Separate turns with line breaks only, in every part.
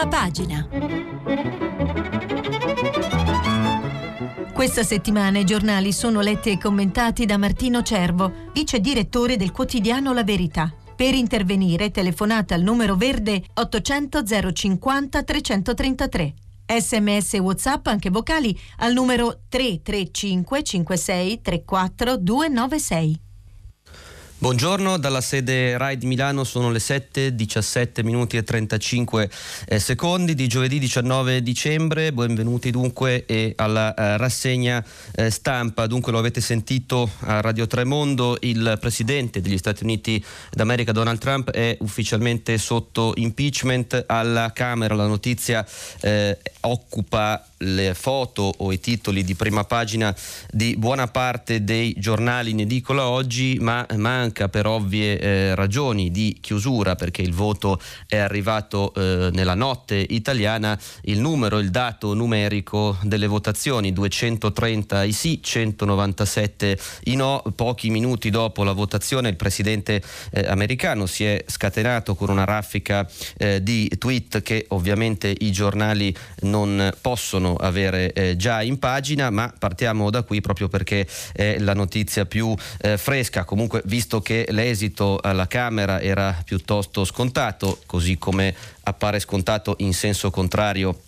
Prima pagina. Questa settimana i giornali sono letti e commentati da Martino Cervo, vice direttore del quotidiano La Verità. Per intervenire telefonate al numero verde 800 050 333. Sms WhatsApp anche vocali al numero 335 56 34 296.
Buongiorno, dalla sede RAI di Milano sono le 7, 17 minuti e 35 eh, secondi di giovedì 19 dicembre. Benvenuti dunque alla eh, rassegna eh, stampa. Dunque lo avete sentito a Radio Tremondo, il presidente degli Stati Uniti d'America Donald Trump è ufficialmente sotto impeachment alla Camera. La notizia eh, occupa le foto o i titoli di prima pagina di buona parte dei giornali in edicola oggi, ma manca per ovvie eh, ragioni di chiusura perché il voto è arrivato eh, nella notte italiana, il numero, il dato numerico delle votazioni, 230 i sì, 197 i no, pochi minuti dopo la votazione il presidente eh, americano si è scatenato con una raffica eh, di tweet che ovviamente i giornali non possono possono avere eh, già in pagina, ma partiamo da qui proprio perché è la notizia più eh, fresca. Comunque, visto che l'esito alla Camera era piuttosto scontato, così come appare scontato in senso contrario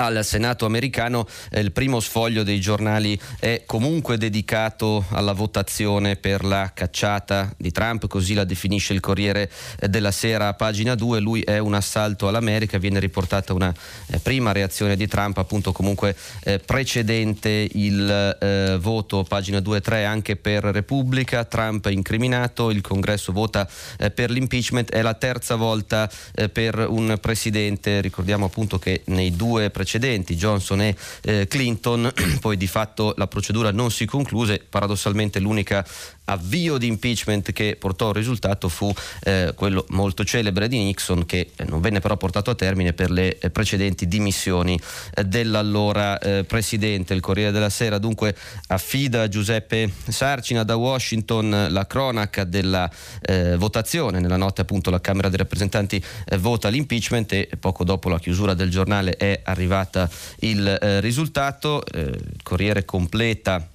al Senato americano eh, il primo sfoglio dei giornali è comunque dedicato alla votazione per la cacciata di Trump, così la definisce il Corriere eh, della Sera a pagina 2, lui è un assalto all'America, viene riportata una eh, prima reazione di Trump appunto comunque eh, precedente il eh, voto, pagina 2 e 3 anche per Repubblica, Trump incriminato, il congresso vota eh, per l'impeachment, è la terza volta per un presidente, ricordiamo appunto che nei due precedenti precedenti, Johnson e eh, Clinton, poi di fatto la procedura non si concluse, paradossalmente l'unica avvio di impeachment che portò al risultato fu eh, quello molto celebre di Nixon che eh, non venne però portato a termine per le eh, precedenti dimissioni eh, dell'allora presidente. Il Corriere della Sera dunque affida a Giuseppe Sarcina da Washington la cronaca della votazione. Nella notte appunto la Camera dei rappresentanti vota l'impeachment e poco dopo la chiusura del giornale è arrivata il risultato. il Corriere completa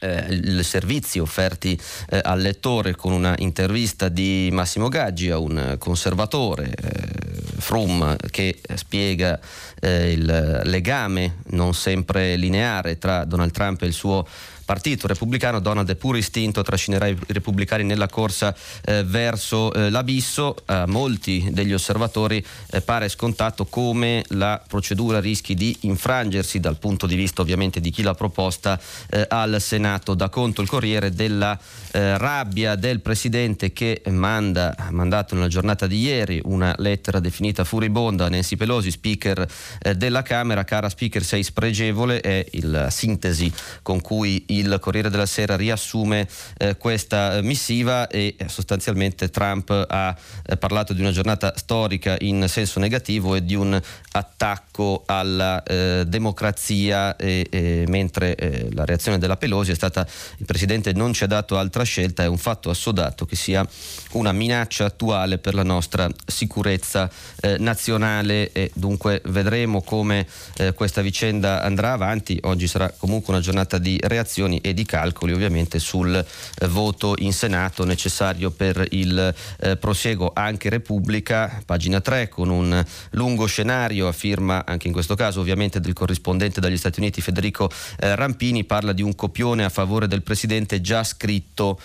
i servizi offerti eh, al lettore con una intervista di Massimo Gaggi a un conservatore, eh, Frum, che spiega eh, il legame non sempre lineare tra Donald Trump e il suo partito repubblicano Donald è pure istinto trascinerà i repubblicani nella corsa eh, verso eh, l'abisso. A molti degli osservatori eh, pare scontato come la procedura rischi di infrangersi dal punto di vista ovviamente di chi l'ha proposta eh, al Senato. Da conto il Corriere della eh, rabbia del Presidente che manda, ha mandato nella giornata di ieri una lettera definita furibonda a Nancy Pelosi, speaker eh, della Camera. Cara speaker, sei spregevole, è la sintesi con cui il Corriere della Sera riassume eh, questa missiva e eh, sostanzialmente Trump ha eh, parlato di una giornata storica in senso negativo e di un attacco alla eh, democrazia e, e, mentre eh, la reazione della Pelosi è stata il Presidente non ci ha dato altra scelta, è un fatto assodato che sia una minaccia attuale per la nostra sicurezza eh, nazionale e dunque vedremo come questa vicenda andrà avanti. Oggi sarà comunque una giornata di reazione valutazioni e di calcoli ovviamente sul eh, voto in Senato necessario per il eh, prosieguo. Anche Repubblica, pagina 3 con un lungo scenario a firma anche in questo caso ovviamente del corrispondente dagli Stati Uniti Federico eh, Rampini, parla di un copione a favore del Presidente già scritto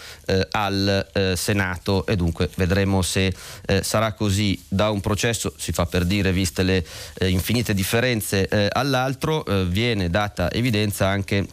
al Senato. E dunque vedremo se sarà così. Da un processo, si fa per dire viste le infinite differenze all'altro, viene data evidenza anche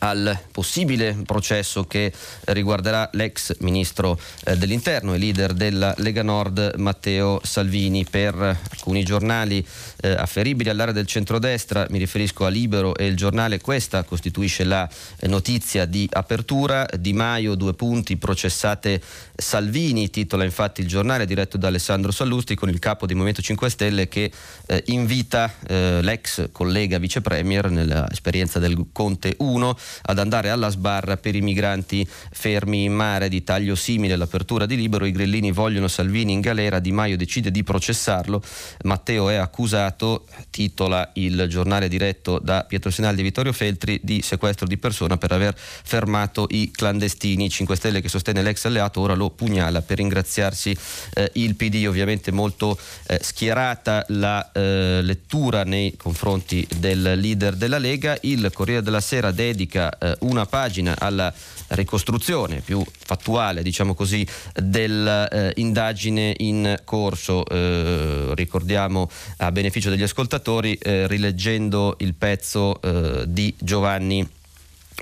al possibile processo che riguarderà l'ex ministro eh, dell'interno e leader della Lega Nord Matteo Salvini. Per alcuni giornali eh, afferibili all'area del centrodestra, mi riferisco a Libero e il giornale, questa costituisce la eh, notizia di apertura. Di Maio, due punti, processate Salvini, titola infatti il giornale diretto da Alessandro Sallusti con il capo del Movimento 5 Stelle che eh, invita eh, l'ex collega vice premier nell'esperienza del Conte 1 ad andare alla sbarra per i migranti fermi in mare di taglio simile all'apertura di Libero. I grillini vogliono Salvini in galera, Di Maio decide di processarlo. Matteo è accusato, titola il giornale diretto da Pietro Senaldi e Vittorio Feltri, di sequestro di persona per aver fermato i clandestini. 5 Stelle che sostiene l'ex alleato ora lo pugnala per ringraziarsi eh, il PD, ovviamente molto eh, schierata la eh, lettura nei confronti del leader della Lega. Il Corriere della Sera dedica eh, una pagina alla ricostruzione più fattuale, diciamo così, dell'indagine in corso. Eh, ricordiamo a beneficio degli ascoltatori, eh, rileggendo il pezzo eh, di Giovanni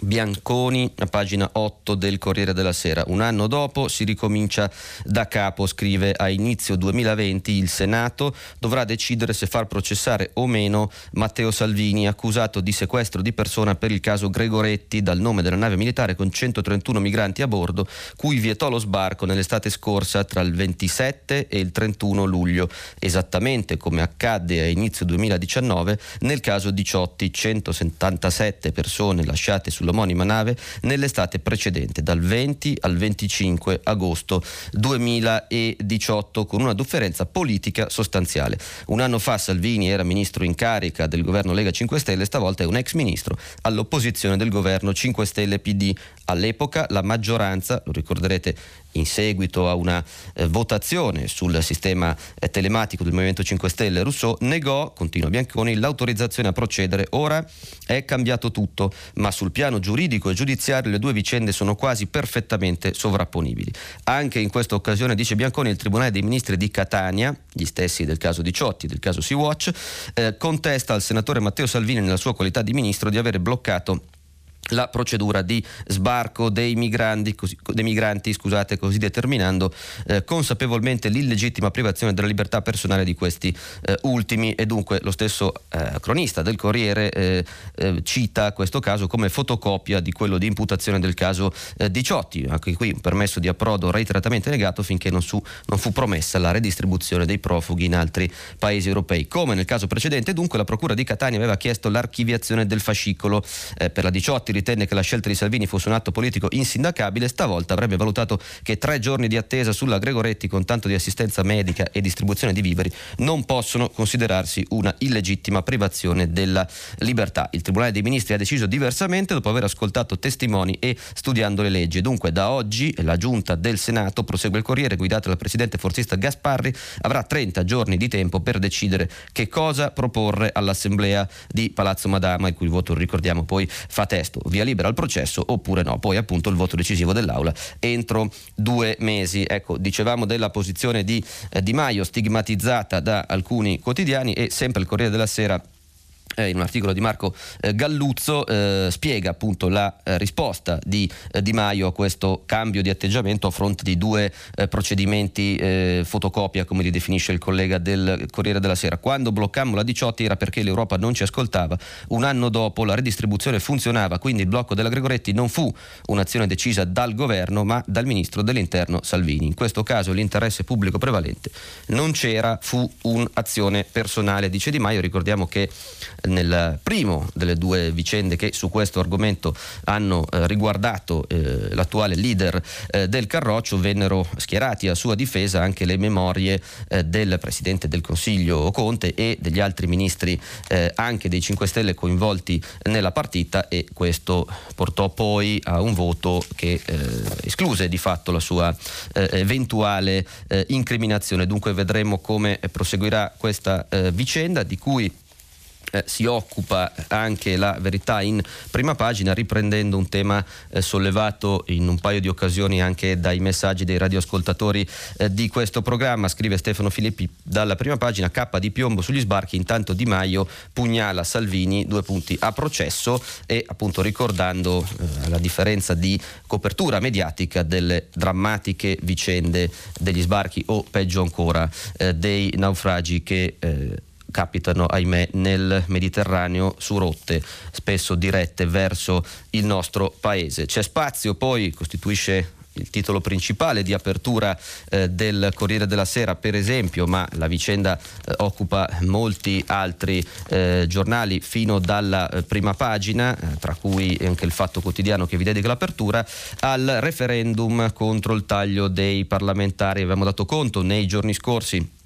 Bianconi, a pagina 8 del Corriere della Sera. Un anno dopo si ricomincia da capo, scrive a inizio 2020 il Senato dovrà decidere se far processare o meno Matteo Salvini, accusato di sequestro di persona per il caso Gregoretti dal nome della nave militare con 131 migranti a bordo, cui vietò lo sbarco nell'estate scorsa tra il 27 e il 31 luglio, esattamente come accadde a inizio 2019 nel caso di Ciotti, 177 persone lasciate sulla sull'omonima nave nell'estate precedente, dal 20 al 25 agosto 2018, con una differenza politica sostanziale. Un anno fa Salvini era ministro in carica del governo Lega 5 Stelle, stavolta è un ex ministro all'opposizione del governo 5 Stelle PD. All'epoca la maggioranza, lo ricorderete, in seguito a una eh, votazione sul sistema eh, telematico del Movimento 5 Stelle, Rousseau negò, continua Bianconi, l'autorizzazione a procedere. Ora è cambiato tutto, ma sul piano giuridico e giudiziario le due vicende sono quasi perfettamente sovrapponibili. Anche in questa occasione, dice Bianconi, il Tribunale dei Ministri di Catania, gli stessi del caso di Ciotti, del caso Sea-Watch, eh, contesta al senatore Matteo Salvini nella sua qualità di ministro di avere bloccato la procedura di sbarco dei migranti, così, dei migranti scusate, così determinando eh, consapevolmente l'illegittima privazione della libertà personale di questi eh, ultimi e dunque lo stesso eh, cronista del Corriere eh, eh, cita questo caso come fotocopia di quello di imputazione del caso eh, di Ciotti, anche qui un permesso di approdo reiteratamente negato finché non, su, non fu promessa la redistribuzione dei profughi in altri paesi europei. Come nel caso precedente dunque la Procura di Catania aveva chiesto l'archiviazione del fascicolo per la Diciotti ritenne che la scelta di Salvini fosse un atto politico insindacabile, stavolta avrebbe valutato che tre giorni di attesa sulla Gregoretti con tanto di assistenza medica e distribuzione di viveri non possono considerarsi una illegittima privazione della libertà. Il Tribunale dei Ministri ha deciso diversamente dopo aver ascoltato testimoni e studiando le leggi. Dunque da oggi la Giunta del Senato, prosegue il Corriere, guidata dal presidente forzista Gasparri, avrà 30 giorni di tempo per decidere che cosa proporre all'Assemblea di Palazzo Madama, il cui voto ricordiamo poi fa testo via libera al processo oppure no. Poi appunto il voto decisivo dell'Aula entro due mesi. Ecco, dicevamo della posizione di eh, Di Maio stigmatizzata da alcuni quotidiani e sempre il Corriere della Sera in un articolo di Marco eh, Galluzzo eh, spiega appunto la eh, risposta di eh, Di Maio a questo cambio di atteggiamento a fronte di due eh, procedimenti fotocopia come li definisce il collega del Corriere della Sera. Quando bloccammo la 18 era perché l'Europa non ci ascoltava, un anno dopo la redistribuzione funzionava, quindi il blocco della Gregoretti non fu un'azione decisa dal governo ma dal ministro dell'interno Salvini. In questo caso l'interesse pubblico prevalente non c'era, fu un'azione personale, dice Di Maio. Ricordiamo che nel primo delle due vicende che su questo argomento hanno eh, riguardato eh, l'attuale leader eh, del Carroccio vennero schierati a sua difesa anche le memorie eh, del Presidente del Consiglio Conte e degli altri ministri eh, anche dei 5 Stelle coinvolti nella partita e questo portò poi a un voto che eh, escluse di fatto la sua eventuale incriminazione. Dunque vedremo come proseguirà questa vicenda di cui eh, si occupa anche la verità in prima pagina riprendendo un tema eh, sollevato in un paio di occasioni anche dai messaggi dei radioascoltatori eh, di questo programma. Scrive Stefano Filippi dalla prima pagina K di piombo sugli sbarchi intanto Di Maio pugnala Salvini due punti a processo e appunto ricordando eh, la differenza di copertura mediatica delle drammatiche vicende degli sbarchi o peggio ancora eh, dei naufragi che eh, capitano, ahimè, nel Mediterraneo su rotte spesso dirette verso il nostro paese. C'è spazio, poi costituisce il titolo principale di apertura eh, del Corriere della Sera per esempio, ma la vicenda eh, occupa molti altri eh, giornali fino dalla eh, prima pagina, eh, tra cui anche il Fatto Quotidiano che vi dedica l'apertura, al referendum contro il taglio dei parlamentari. Abbiamo dato conto nei giorni scorsi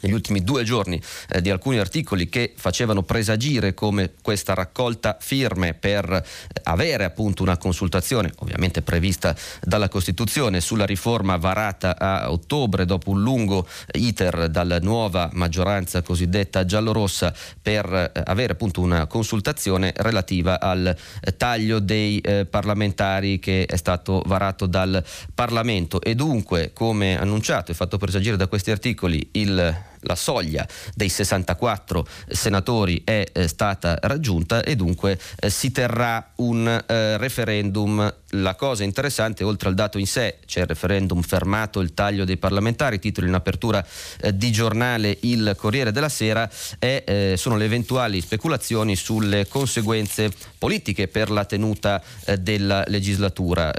negli ultimi due giorni eh, di alcuni articoli che facevano presagire come questa raccolta firme per eh, avere appunto una consultazione, ovviamente prevista dalla Costituzione, sulla riforma varata a ottobre dopo un lungo iter dalla nuova maggioranza cosiddetta giallorossa per eh, avere appunto una consultazione relativa al eh, taglio dei eh, parlamentari che è stato varato dal Parlamento. E dunque come annunciato e fatto presagire da questi articoli il la soglia dei 64 senatori è eh, stata raggiunta e dunque eh, si terrà un eh, referendum. La cosa interessante, oltre al dato in sé, c'è il referendum fermato il taglio dei parlamentari, titolo in apertura eh, di giornale Il Corriere della Sera, è, eh, sono le eventuali speculazioni sulle conseguenze politiche per la tenuta eh, della legislatura.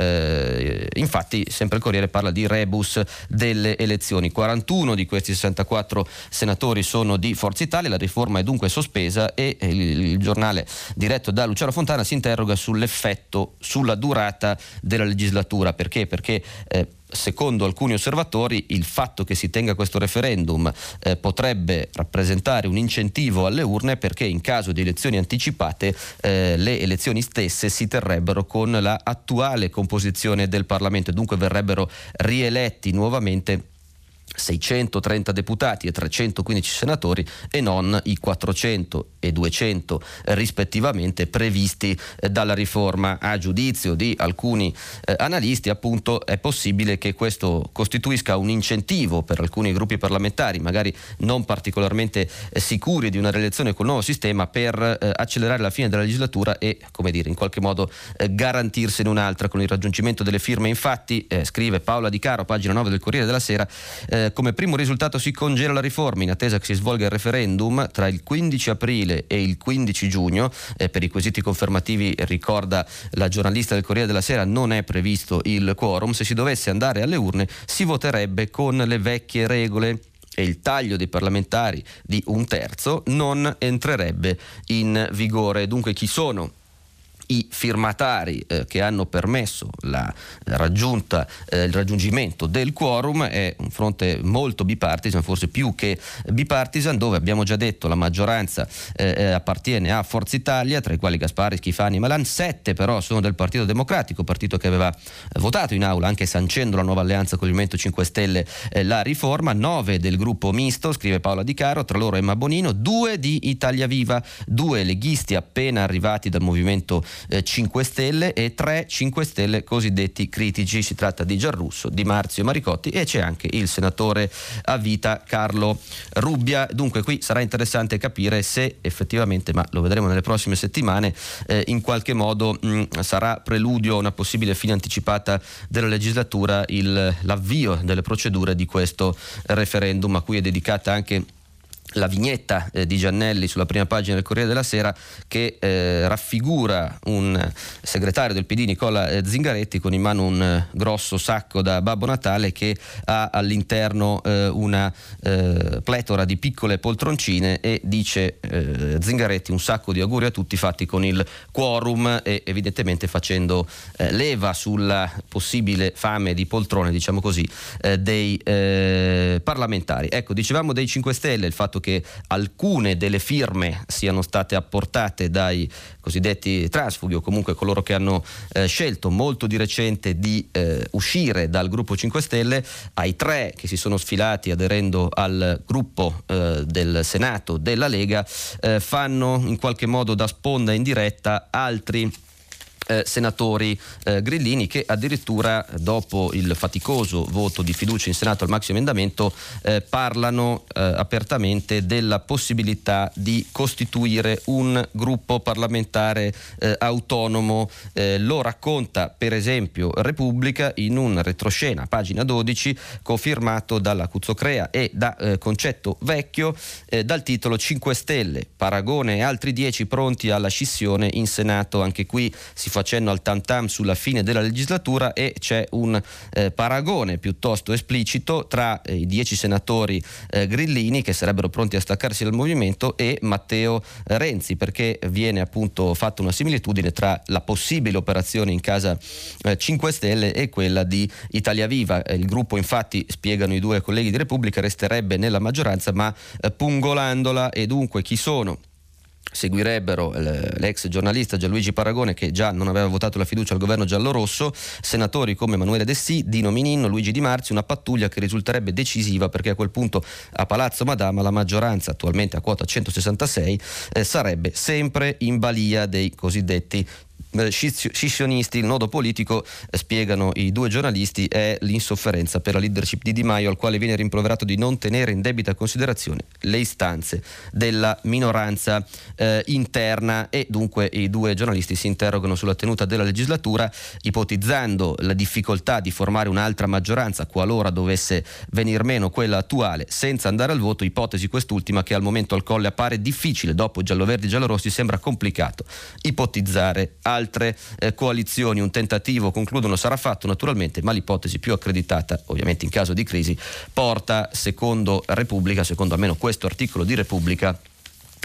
infatti sempre il Corriere parla di rebus delle elezioni. 41 di questi 64 senatori sono di Forza Italia, la riforma è dunque sospesa e il, il giornale diretto da Luciano Fontana si interroga sull'effetto, sulla durata della legislatura. Perché? Perché eh, secondo alcuni osservatori il fatto che si tenga questo referendum eh, potrebbe rappresentare un incentivo alle urne perché in caso di elezioni anticipate eh, le elezioni stesse si terrebbero con l'attuale composizione del Parlamento e dunque verrebbero rieletti nuovamente 630 deputati e 315 senatori e non i 400 e 200 rispettivamente previsti eh, dalla riforma. A giudizio di alcuni eh, analisti appunto è possibile che questo costituisca un incentivo per alcuni gruppi parlamentari, magari non particolarmente eh, sicuri di una rielezione col nuovo sistema, per eh, accelerare la fine della legislatura e come dire in qualche modo eh, garantirsene un'altra con il raggiungimento delle firme. Infatti, eh, scrive Paola Di Caro, pagina 9 del Corriere della Sera, come primo risultato si congela la riforma in attesa che si svolga il referendum tra il 15 aprile e il 15 giugno. Eh, per i quesiti confermativi, ricorda la giornalista del Corriere della Sera, non è previsto il quorum. Se si dovesse andare alle urne si voterebbe con le vecchie regole e il taglio dei parlamentari di un terzo non entrerebbe in vigore. Dunque chi sono i firmatari eh, che hanno permesso la raggiunta, eh, il raggiungimento del quorum è un fronte molto bipartisan, forse più che bipartisan, dove abbiamo già detto la maggioranza eh, eh appartiene a Forza Italia, tra i quali Gaspari, Schifani e Malan, sette però sono del Partito Democratico, partito che aveva votato in aula anche sancendo la nuova alleanza con il Movimento 5 Stelle eh, la riforma, nove del gruppo misto, scrive Paola Di Caro, tra loro Emma Bonino, due di Italia Viva, due leghisti appena arrivati dal Movimento eh, 5 Stelle e 3 5 Stelle cosiddetti critici. Si tratta di Giarrusso, Di Marzio Maricotti e c'è anche il senatore a vita Carlo Rubbia. Dunque qui sarà interessante capire se effettivamente, ma lo vedremo nelle prossime settimane, eh, in qualche modo mh, sarà preludio a una possibile fine anticipata della legislatura il, l'avvio delle procedure di questo referendum a cui è dedicata anche la vignetta eh, di Giannelli sulla prima pagina del Corriere della Sera che eh, raffigura un segretario del PD Nicola eh, Zingaretti con in mano un eh, grosso sacco da Babbo Natale che ha all'interno eh, una eh, pletora di piccole poltroncine e dice Zingaretti un sacco di auguri a tutti fatti con il quorum e evidentemente facendo leva sulla possibile fame di poltrone diciamo così dei parlamentari. Ecco, dicevamo dei 5 Stelle il fatto che alcune delle firme siano state apportate dai cosiddetti transfughi o comunque coloro che hanno eh, scelto molto di recente di eh, uscire dal gruppo 5 Stelle, ai tre che si sono sfilati aderendo al gruppo eh, del Senato della Lega, eh, fanno in qualche modo da sponda in diretta altri eh, senatori eh, grillini che addirittura dopo il faticoso voto di fiducia in Senato al maxi emendamento eh, parlano eh, apertamente della possibilità di costituire un gruppo parlamentare eh, autonomo. Eh, lo racconta per esempio Repubblica in un retroscena, pagina 12, cofirmato dalla Cuzzocrea e da Concetto Vecchio dal titolo 5 Stelle, Paragone e altri 10 pronti alla scissione in Senato. Anche qui si fa cenno al tam tam sulla fine della legislatura e c'è un eh, paragone piuttosto esplicito tra eh, i dieci senatori eh, grillini che sarebbero pronti a staccarsi dal movimento e Matteo Renzi perché viene appunto fatta una similitudine tra la possibile operazione in casa 5 eh, Stelle e quella di Italia Viva. Il gruppo infatti, spiegano i due colleghi di Repubblica, resterebbe nella maggioranza ma eh, pungolandola e dunque chi sono seguirebbero l'ex giornalista Gianluigi Paragone che già non aveva votato la fiducia al governo giallorosso, senatori come Emanuele Dessì, Dino Mininno, Luigi Di Marzi, una pattuglia che risulterebbe decisiva perché a quel punto a Palazzo Madama la maggioranza, attualmente a quota 166, eh, sarebbe sempre in balia dei cosiddetti eh, scissionisti, il nodo politico, eh, spiegano i due giornalisti, è l'insofferenza per la leadership di Di Maio al quale viene rimproverato di non tenere in debita considerazione le istanze della minoranza eh, interna. E dunque i due giornalisti si interrogano sulla tenuta della legislatura ipotizzando la difficoltà di formare un'altra maggioranza qualora dovesse venir meno quella attuale senza andare al voto, ipotesi quest'ultima che al momento al colle appare difficile, dopo giallo-verdi giallo-rossi sembra complicato ipotizzare altre altre eh, coalizioni. Un tentativo, concludono, sarà fatto naturalmente, ma l'ipotesi più accreditata, ovviamente in caso di crisi, porta, secondo Repubblica, secondo almeno questo articolo di Repubblica,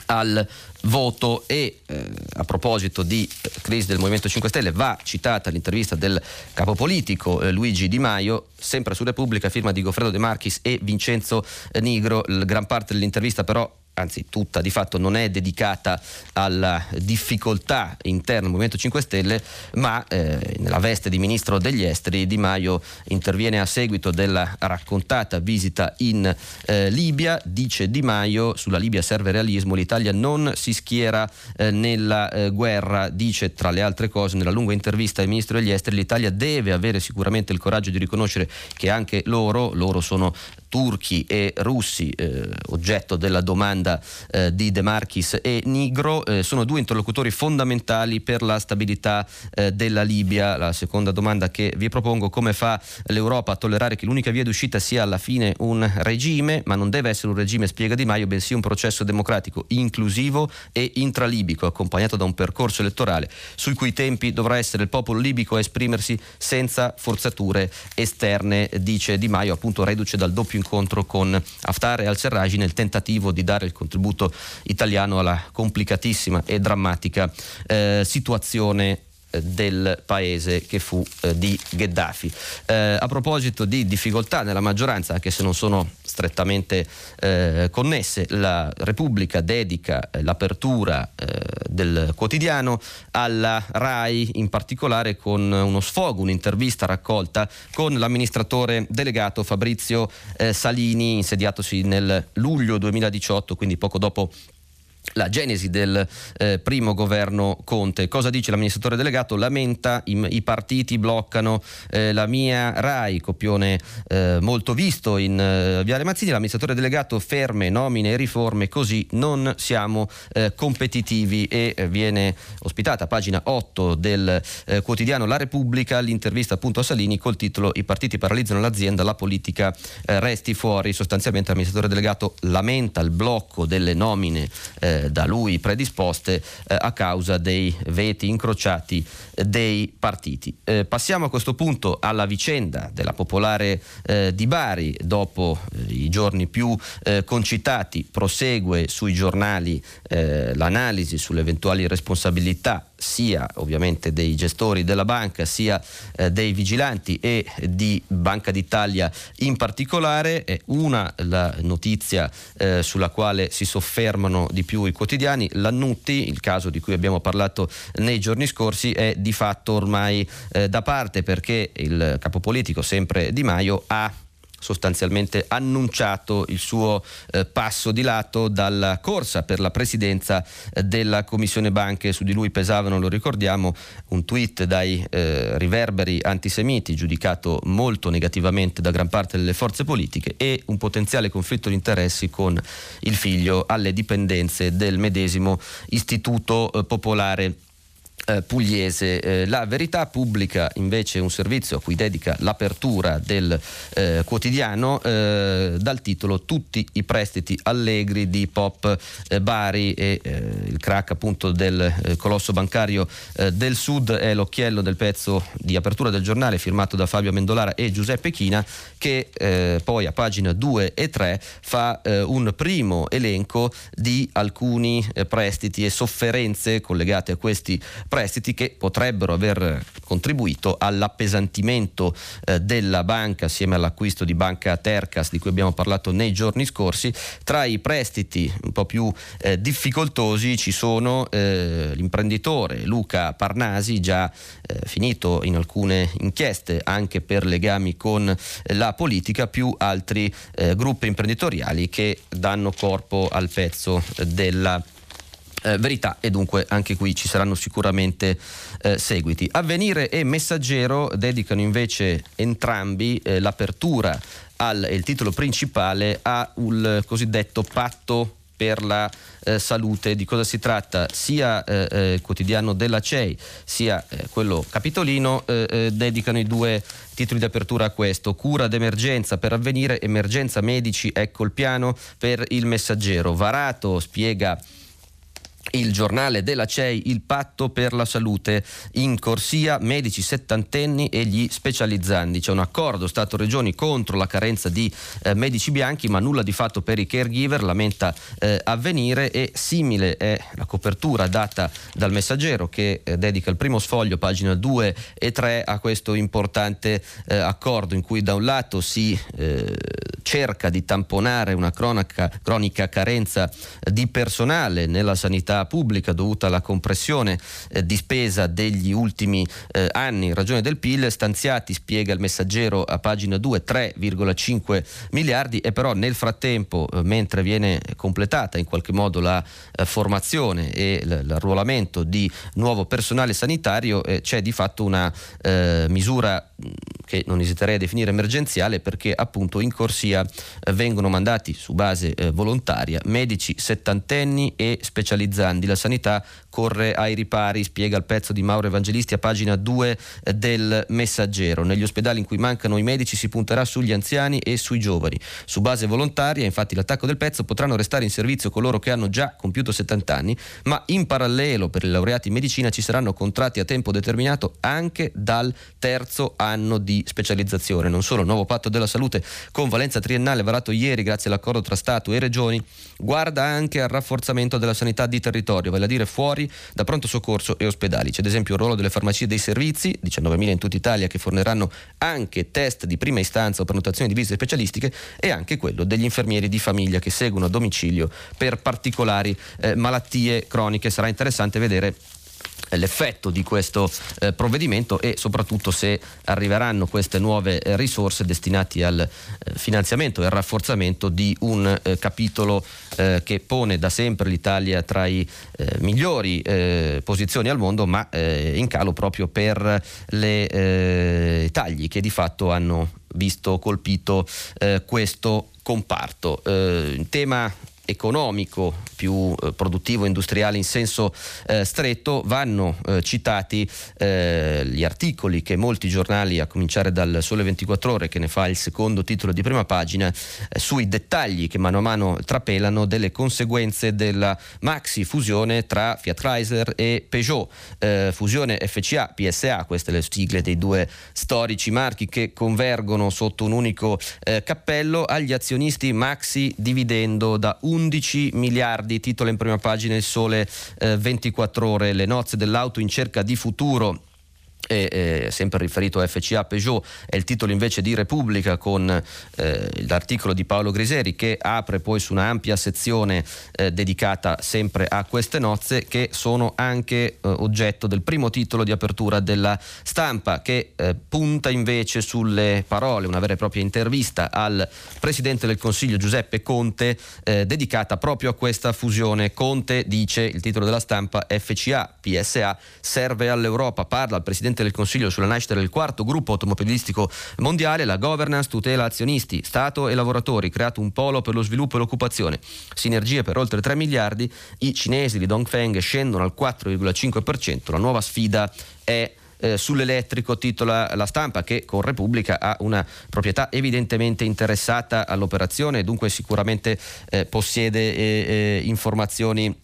al voto e eh, a proposito di eh, crisi del Movimento 5 Stelle va citata l'intervista del capo politico eh, Luigi Di Maio, sempre su Repubblica, firma di Goffredo De Marchis e Vincenzo Nigro, gran parte dell'intervista però anzi tutta di fatto non è dedicata alla difficoltà interna del Movimento 5 Stelle, ma eh, nella veste di Ministro degli Esteri Di Maio interviene a seguito della raccontata visita in eh, Libia, dice Di Maio sulla Libia serve realismo, l'Italia non si schiera eh, nella eh, guerra, dice tra le altre cose nella lunga intervista al Ministro degli Esteri l'Italia deve avere sicuramente il coraggio di riconoscere che anche loro, loro sono turchi e russi, eh, oggetto della domanda eh, di De Marchis e Nigro, eh, sono due interlocutori fondamentali per la stabilità eh, della Libia. La seconda domanda che vi propongo, come fa l'Europa a tollerare che l'unica via d'uscita sia alla fine un regime, ma non deve essere un regime, spiega Di Maio, bensì un processo democratico inclusivo e intralibico, accompagnato da un percorso elettorale sui cui tempi dovrà essere il popolo libico a esprimersi senza forzature esterne, dice Di Maio, appunto reduce dal doppio incontro con Haftar e al-Serraj nel tentativo di dare il contributo italiano alla complicatissima e drammatica eh, situazione del paese che fu eh, di Gheddafi. Eh, a proposito di difficoltà nella maggioranza, anche se non sono strettamente eh, connesse, la Repubblica dedica l'apertura del quotidiano alla RAI, in particolare con uno sfogo, un'intervista raccolta con l'amministratore delegato Fabrizio Salini, insediatosi nel luglio 2018, quindi poco dopo la genesi del eh, primo governo Conte. Cosa dice l'amministratore delegato? Lamenta i, i partiti bloccano eh, la mia RAI, copione eh, molto visto in eh, Viale Mazzini. L'amministratore delegato ferme nomine e riforme, così non siamo eh, competitivi e eh, viene ospitata a pagina 8 del quotidiano La Repubblica l'intervista appunto a Salini col titolo I partiti paralizzano l'azienda, la politica resti fuori. Sostanzialmente l'amministratore delegato lamenta il blocco delle nomine da lui predisposte eh, a causa dei veti incrociati dei partiti. Eh, passiamo a questo punto alla vicenda della popolare eh, di Bari. Dopo eh, i giorni più concitati prosegue sui giornali l'analisi sulle eventuali responsabilità sia ovviamente dei gestori della banca sia eh, dei vigilanti e di Banca d'Italia in particolare. È una la notizia eh, sulla quale si soffermano di più i quotidiani. Lannutti, il caso di cui abbiamo parlato nei giorni scorsi, è di fatto ormai eh, da parte perché il capo politico, sempre Di Maio, ha sostanzialmente annunciato il suo eh, passo di lato dalla corsa per la presidenza eh, della Commissione Banche. Su di lui pesavano, lo ricordiamo, un tweet dai eh, riverberi antisemiti giudicato molto negativamente da gran parte delle forze politiche e un potenziale conflitto di interessi con il figlio alle dipendenze del medesimo Istituto eh, Popolare eh, pugliese. Eh, la Verità pubblica invece un servizio a cui dedica l'apertura del eh, quotidiano eh, dal titolo Tutti i prestiti allegri di Pop eh, Bari e il crack appunto del colosso bancario del Sud è l'occhiello del pezzo di apertura del giornale firmato da Fabio Mendolara e Giuseppe China che poi a pagina 2 e 3 fa un primo elenco di alcuni prestiti e sofferenze collegate a questi prestiti prestiti che potrebbero aver contribuito all'appesantimento eh, della banca assieme all'acquisto di banca Tercas di cui abbiamo parlato nei giorni scorsi. Tra i prestiti un po' più eh, difficoltosi ci sono eh, l'imprenditore Luca Parnasi, già eh, finito in alcune inchieste anche per legami con la politica, più altri eh, gruppi imprenditoriali che danno corpo al pezzo della eh, verità e dunque anche qui ci saranno sicuramente eh, seguiti. Avvenire e Messaggero dedicano invece entrambi eh, l'apertura al il titolo principale al cosiddetto patto per la eh, salute. Di cosa si tratta? Sia eh, eh il quotidiano della CEI sia eh, quello capitolino eh, dedicano i due titoli di apertura a questo. Cura d'emergenza per avvenire, emergenza medici, ecco il piano per il messaggero. Varato spiega il giornale della CEI, il patto per la salute in corsia, medici settantenni e gli specializzanti. C'è un accordo Stato-Regioni contro la carenza di eh, medici bianchi, ma nulla di fatto per i caregiver, lamenta eh, avvenire e simile è la copertura data dal messaggero che eh, dedica il primo sfoglio, pagina 2 e 3, a questo importante eh, accordo in cui da un lato si eh, cerca di tamponare una cronaca, cronica carenza di personale nella sanità pubblica dovuta alla compressione eh, di spesa degli ultimi eh, anni. In ragione del PIL, stanziati, spiega il messaggero a pagina 2, 3,5 miliardi e però nel frattempo, eh, mentre viene completata in qualche modo la eh, formazione e l- l'arruolamento di nuovo personale sanitario, eh, c'è di fatto una eh, misura che non esiterei a definire emergenziale perché appunto in corsia eh, vengono mandati su base eh, volontaria medici settantenni e specializzanti. La sanità corre ai ripari, spiega il pezzo di Mauro Evangelisti a pagina 2 eh, del Messaggero. Negli ospedali in cui mancano i medici si punterà sugli anziani e sui giovani. Su base volontaria, infatti l'attacco del pezzo potranno restare in servizio coloro che hanno già compiuto 70 anni, ma in parallelo per i laureati in medicina ci saranno contratti a tempo determinato anche dal terzo anno di specializzazione. Non solo il nuovo patto della salute con valenza triennale varato ieri grazie all'accordo tra Stato e Regioni guarda anche al rafforzamento della sanità di territorio, vale a dire fuori da pronto soccorso e ospedali. C'è ad esempio il ruolo delle farmacie dei servizi, 19.000 in tutta Italia che forniranno anche test di prima istanza o prenotazioni di visite specialistiche e anche quello degli infermieri di famiglia che seguono a domicilio per particolari eh, malattie croniche. Sarà interessante vedere l'effetto di questo eh, provvedimento e soprattutto se arriveranno queste nuove eh, risorse destinate al eh, finanziamento e al rafforzamento di un eh, capitolo eh, che pone da sempre l'Italia tra i eh, migliori posizioni al mondo ma in calo proprio per le tagli che di fatto hanno visto colpito questo comparto. tema economico, più eh, produttivo, industriale in senso eh, stretto, vanno eh, citati eh, gli articoli che molti giornali, a cominciare dal Sole 24 Ore, che ne fa il secondo titolo di prima pagina, eh, sui dettagli che mano a mano trapelano delle conseguenze della maxi fusione tra Fiat Chrysler e Peugeot. Eh, fusione FCA, PSA, queste le sigle dei due storici marchi che convergono sotto un unico cappello, agli azionisti maxi dividendo da 1 11 miliardi, titola in prima pagina il sole eh, 24 ore, le nozze dell'auto in cerca di futuro eh, sempre riferito a FCA Peugeot, è il titolo invece di Repubblica con eh, l'articolo di Paolo Griseri che apre poi su un'ampia sezione eh, dedicata sempre a queste nozze che sono anche eh, oggetto del primo titolo di apertura della stampa che eh, punta invece sulle parole, una vera e propria intervista al Presidente del Consiglio Giuseppe Conte eh, dedicata proprio a questa fusione. Conte dice, il titolo della stampa, FCA, PSA serve all'Europa, parla al Presidente Presidente del Consiglio sulla nascita del quarto gruppo automobilistico mondiale, la governance tutela azionisti, Stato e lavoratori, creato un polo per lo sviluppo e l'occupazione, sinergie per oltre 3 miliardi, i cinesi di Dongfeng scendono al 4,5%, la nuova sfida è eh, sull'elettrico titola la stampa che con Repubblica ha una proprietà evidentemente interessata all'operazione dunque sicuramente eh, possiede eh, eh informazioni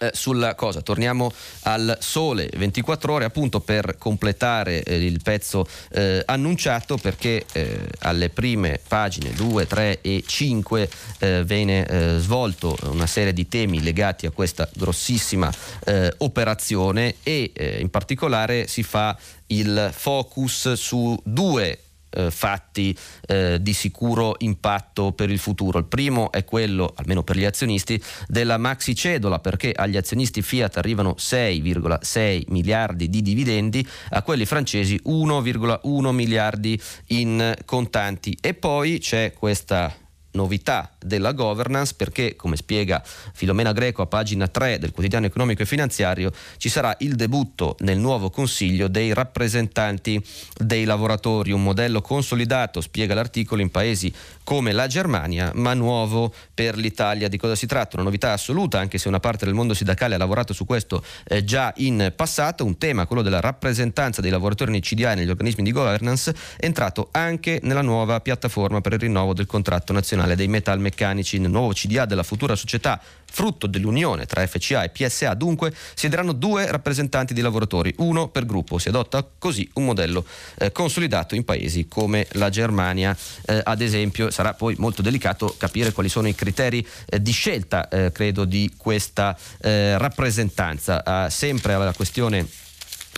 eh, sulla cosa. Torniamo al sole 24 ore appunto per completare eh, il pezzo eh, annunciato perché eh, alle prime pagine 2, 3 e 5 eh, viene eh, svolto una serie di temi legati a questa grossissima operazione e in particolare si fa il focus su due eh, fatti eh, di sicuro impatto per il futuro. Il primo è quello, almeno per gli azionisti, della maxi cedola perché agli azionisti Fiat arrivano 6,6 miliardi di dividendi, a quelli francesi 1,1 miliardi in contanti. E poi c'è questa novità della governance perché, come spiega Filomena Greco a pagina 3 del quotidiano economico e finanziario, ci sarà il debutto nel nuovo consiglio dei rappresentanti dei lavoratori, un modello consolidato, spiega l'articolo, in paesi come la Germania, ma nuovo per l'Italia. Di cosa si tratta? Una novità assoluta, anche se una parte del mondo sindacale ha lavorato su questo eh, già in passato, un tema, quello della rappresentanza dei lavoratori nei CDA e negli organismi di governance, è entrato anche nella nuova piattaforma per il rinnovo del contratto nazionale dei metalmeccanici, nel nuovo CDA della futura società frutto dell'unione tra FCA e PSA, dunque siederanno due rappresentanti di lavoratori, uno per gruppo. Si adotta così un modello eh, consolidato in paesi come la Germania, eh, ad esempio. Sarà poi molto delicato capire quali sono i criteri eh, di scelta, eh, credo, di questa eh, rappresentanza. Ah, sempre alla questione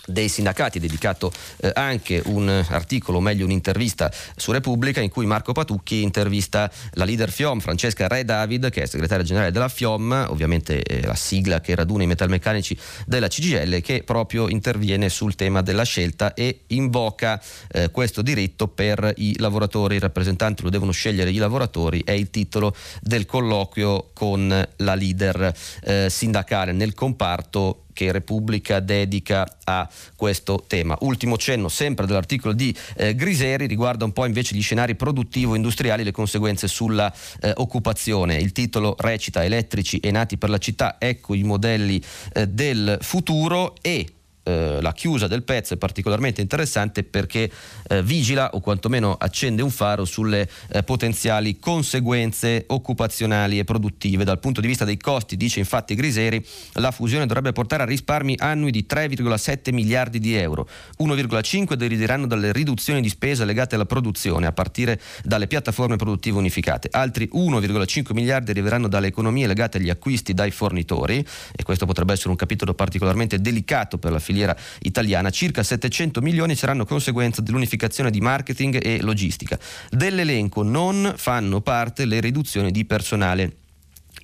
dei sindacati, dedicato eh, anche un articolo, o meglio un'intervista su Repubblica in cui Marco Patucchi intervista la leader FIOM Francesca Re David che è segretaria generale della FIOM, ovviamente eh, la sigla che raduna i metalmeccanici della CGL che proprio interviene sul tema della scelta e invoca eh, questo diritto per i lavoratori, i rappresentanti lo devono scegliere i lavoratori, è il titolo del colloquio con la leader eh, sindacale. Nel comparto che Repubblica dedica a questo tema. Ultimo cenno sempre dell'articolo di eh, Griseri riguarda un po' invece gli scenari produttivo-industriali e le conseguenze sulla eh, occupazione. Il titolo recita Elettrici e nati per la città, ecco i modelli eh, del futuro e eh, la chiusa del pezzo è particolarmente interessante perché eh, vigila o quantomeno accende un faro sulle eh, potenziali conseguenze occupazionali e produttive. Dal punto di vista dei costi, dice infatti Griseri, la fusione dovrebbe portare a risparmi annui di 3,7 miliardi di euro, 1,5 deriveranno dalle riduzioni di spesa legate alla produzione a partire dalle piattaforme produttive unificate, altri 1,5 miliardi arriveranno dalle economie legate agli acquisti dai fornitori e questo potrebbe essere un capitolo particolarmente delicato per la filiera filiera italiana, circa 700 milioni saranno conseguenza dell'unificazione di marketing e logistica. Dell'elenco non fanno parte le riduzioni di personale.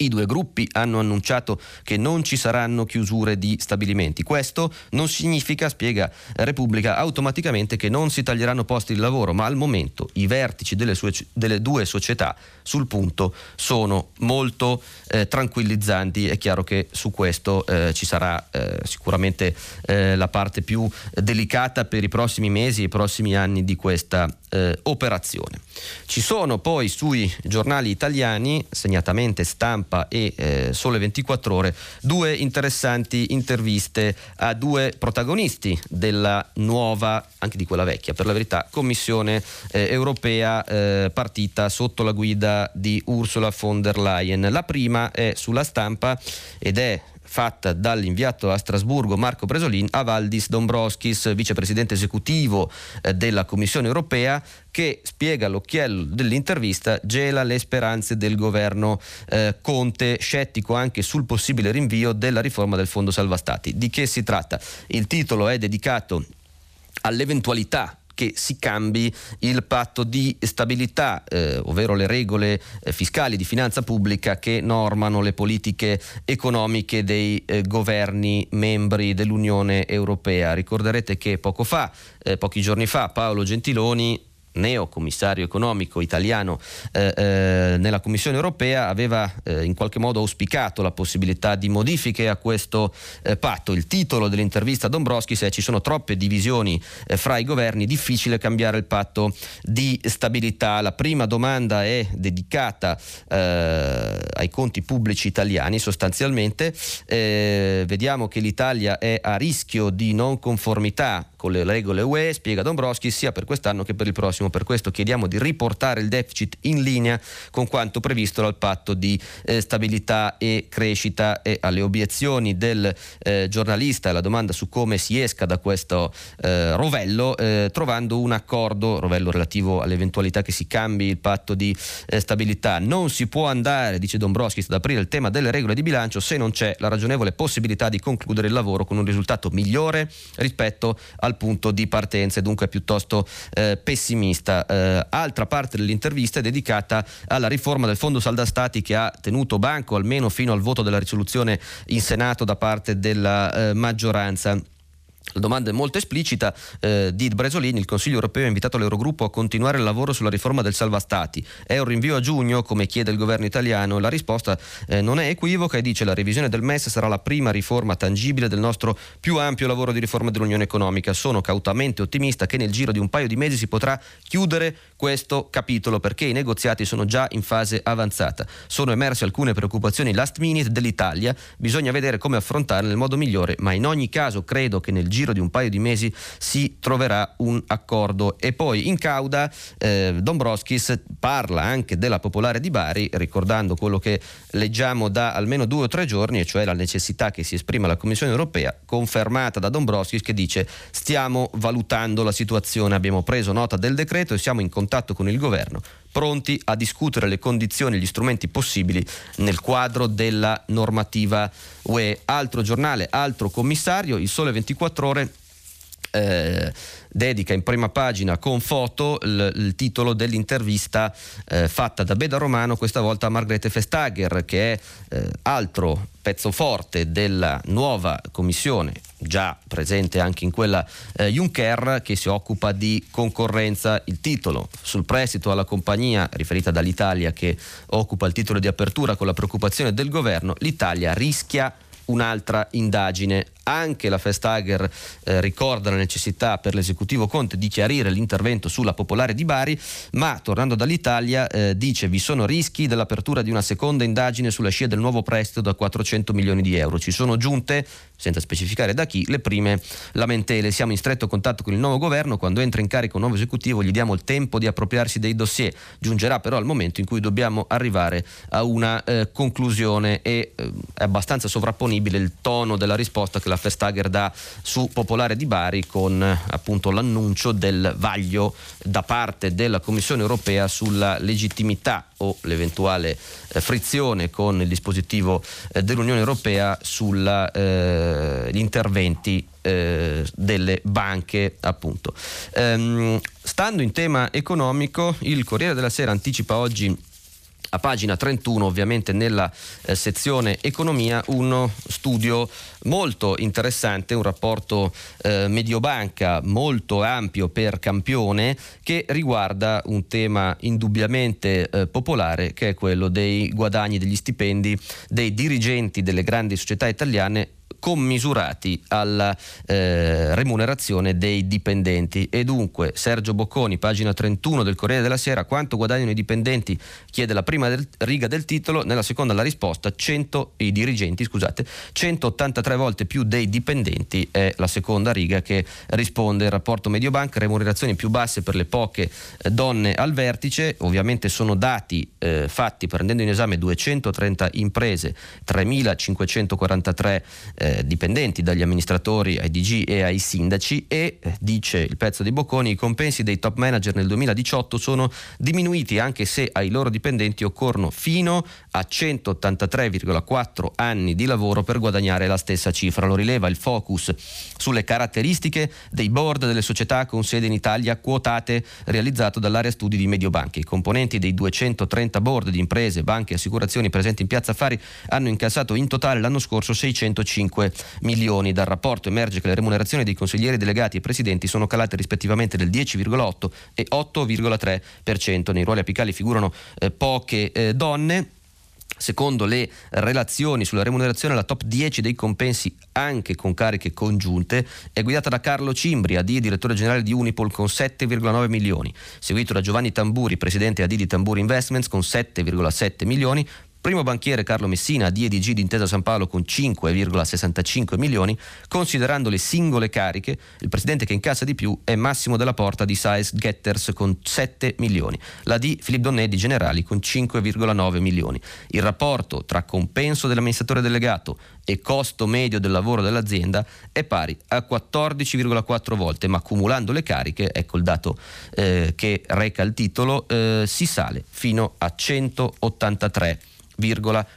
I due gruppi hanno annunciato che non ci saranno chiusure di stabilimenti. Questo non significa, spiega Repubblica, automaticamente che non si taglieranno posti di lavoro, ma al momento i vertici delle, sue, delle due società sul punto sono molto eh, tranquillizzanti. È chiaro che su questo eh, ci sarà eh, sicuramente eh, la parte più delicata per i prossimi mesi e i prossimi anni di questa eh, operazione. Ci sono poi sui giornali italiani, segnatamente Stampa e eh, Sole 24 ore, due interessanti interviste a due protagonisti della nuova, anche di quella vecchia per la verità, Commissione eh, europea eh, partita sotto la guida di Ursula von der Leyen. La prima è sulla stampa ed è fatta dall'inviato a Strasburgo Marco Presolin a Valdis Dombrovskis, vicepresidente esecutivo eh, della Commissione europea, che spiega all'occhiello dell'intervista gela le speranze del governo eh, Conte, scettico anche sul possibile rinvio della riforma del Fondo Salva Stati. Di che si tratta? Il titolo è dedicato all'eventualità che si cambi il patto di stabilità, eh, ovvero le regole eh, fiscali di finanza pubblica che normano le politiche economiche dei eh, governi membri dell'Unione Europea. Ricorderete che poco fa, eh, pochi giorni fa, Paolo Gentiloni neo commissario economico italiano eh, eh, nella Commissione europea, aveva eh, in qualche modo auspicato la possibilità di modifiche a questo eh, patto. Il titolo dell'intervista a Dombrovskis è ci sono troppe divisioni eh, fra i governi, difficile cambiare il patto di stabilità. La prima domanda è dedicata ai conti pubblici italiani sostanzialmente. vediamo che l'Italia è a rischio di non conformità con le regole UE, spiega Dombrovskis, sia per quest'anno che per il prossimo. Per questo chiediamo di riportare il deficit in linea con quanto previsto dal patto di eh, stabilità e crescita. E alle obiezioni del eh, giornalista alla domanda su come si esca da questo eh, rovello, eh, trovando un accordo, rovello relativo all'eventualità che si cambi il patto di eh, stabilità. Non si può andare, dice Dombrovskis, ad aprire il tema delle regole di bilancio se non c'è la ragionevole possibilità di concludere il lavoro con un risultato migliore rispetto al punto di partenza. E dunque piuttosto eh, pessimista. Eh, altra parte dell'intervista è dedicata alla riforma del Fondo Salda Stati che ha tenuto banco almeno fino al voto della risoluzione in Senato da parte della eh, maggioranza. La domanda è molto esplicita eh, di Bresolini, il Consiglio europeo ha invitato l'Eurogruppo a continuare il lavoro sulla riforma del salva stati. È un rinvio a giugno, come chiede il governo italiano? La risposta eh, non è equivoca e dice che la revisione del MES sarà la prima riforma tangibile del nostro più ampio lavoro di riforma dell'Unione Economica. Sono cautamente ottimista che nel giro di un paio di mesi si potrà chiudere questo capitolo perché i negoziati sono già in fase avanzata. Sono emerse alcune preoccupazioni last minute dell'Italia, bisogna vedere come affrontarle nel modo migliore, ma in ogni caso credo che nel giro di un paio di mesi si troverà un accordo. E poi in cauda eh, Dombrovskis parla anche della popolare di Bari, ricordando quello che leggiamo da almeno due o tre giorni, e cioè la necessità che si esprima la Commissione europea, confermata da Dombrovskis, che dice stiamo valutando la situazione, abbiamo preso nota del decreto e siamo in contatto con il governo pronti a discutere le condizioni e gli strumenti possibili nel quadro della normativa UE. Altro giornale, altro commissario, il Sole 24 ore. Eh, dedica in prima pagina con foto il, il titolo dell'intervista eh, fatta da Beda Romano questa volta a Margrethe Vestager che è eh, altro pezzo forte della nuova commissione già presente anche in quella eh, Juncker che si occupa di concorrenza. Il titolo sul prestito alla compagnia riferita dall'Italia che occupa il titolo di apertura con la preoccupazione del governo, l'Italia rischia un'altra indagine anche la Festager eh, ricorda la necessità per l'esecutivo Conte di chiarire l'intervento sulla Popolare di Bari, ma tornando dall'Italia eh, dice vi sono rischi dell'apertura di una seconda indagine sulla scia del nuovo prestito da 400 milioni di euro. Ci sono giunte, senza specificare da chi, le prime lamentele. Siamo in stretto contatto con il nuovo governo, quando entra in carica un nuovo esecutivo gli diamo il tempo di appropriarsi dei dossier. Giungerà però il momento in cui dobbiamo arrivare a una eh, conclusione e eh, è abbastanza sovrapponibile il tono della risposta che la Vestager dà su Popolare di Bari con appunto l'annuncio del vaglio da parte della Commissione europea sulla legittimità o l'eventuale eh, frizione con il dispositivo eh, dell'Unione Europea sugli eh, interventi eh, delle banche appunto. Ehm, stando in tema economico, il Corriere della Sera anticipa oggi a pagina 31 ovviamente nella eh, sezione economia uno studio molto interessante, un rapporto eh, Mediobanca molto ampio per campione che riguarda un tema indubbiamente eh, popolare che è quello dei guadagni degli stipendi dei dirigenti delle grandi società italiane commisurati alla eh, remunerazione dei dipendenti. E dunque Sergio Bocconi, pagina 31 del Corriere della Sera, quanto guadagnano i dipendenti? Chiede la prima del, riga del titolo, nella seconda la risposta, 100, i dirigenti, scusate, 183 volte più dei dipendenti è la seconda riga che risponde il rapporto Mediobanca, remunerazioni più basse per le poche eh, donne al vertice, ovviamente sono dati eh, fatti prendendo in esame 230 imprese, 3543 eh, dipendenti dagli amministratori ai DG e ai sindaci e, eh, dice il pezzo di Bocconi, i compensi dei top manager nel 2018 sono diminuiti anche se ai loro dipendenti occorrono fino a 183,4 anni di lavoro per guadagnare la stessa cifra. Lo rileva il focus sulle caratteristiche dei board delle società con sede in Italia quotate realizzato dall'area studi di Mediobanche. I componenti dei 230 board di imprese, banche e assicurazioni presenti in Piazza Affari hanno incassato in totale l'anno scorso 605 5 milioni. Dal rapporto emerge che le remunerazioni dei consiglieri delegati e presidenti sono calate rispettivamente del 10,8 e 8,3%. Nei ruoli apicali figurano eh, poche eh, donne. Secondo le relazioni sulla remunerazione, la top 10 dei compensi anche con cariche congiunte è guidata da Carlo Cimbri, AD direttore generale di Unipol con 7,9 milioni, seguito da Giovanni Tamburi, presidente AD di Tamburi Investments con 7,7 milioni, Primo banchiere Carlo Messina, DDG di Intesa San Paolo con 5,65 milioni, considerando le singole cariche, il presidente che incassa di più è Massimo della Porta di Size Getters con 7 milioni, la D Filippo Donnet di Generali con 5,9 milioni. Il rapporto tra compenso dell'amministratore delegato e costo medio del lavoro dell'azienda è pari a 14,4 volte, ma accumulando le cariche, ecco il dato eh, che reca il titolo, eh, si sale fino a 183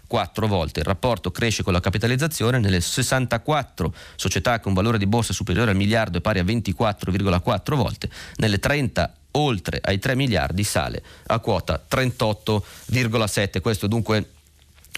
4 volte. Il rapporto cresce con la capitalizzazione nelle 64 società con valore di borsa superiore al miliardo e pari a 24,4 volte, nelle 30 oltre ai 3 miliardi sale a quota 38,7. Questo dunque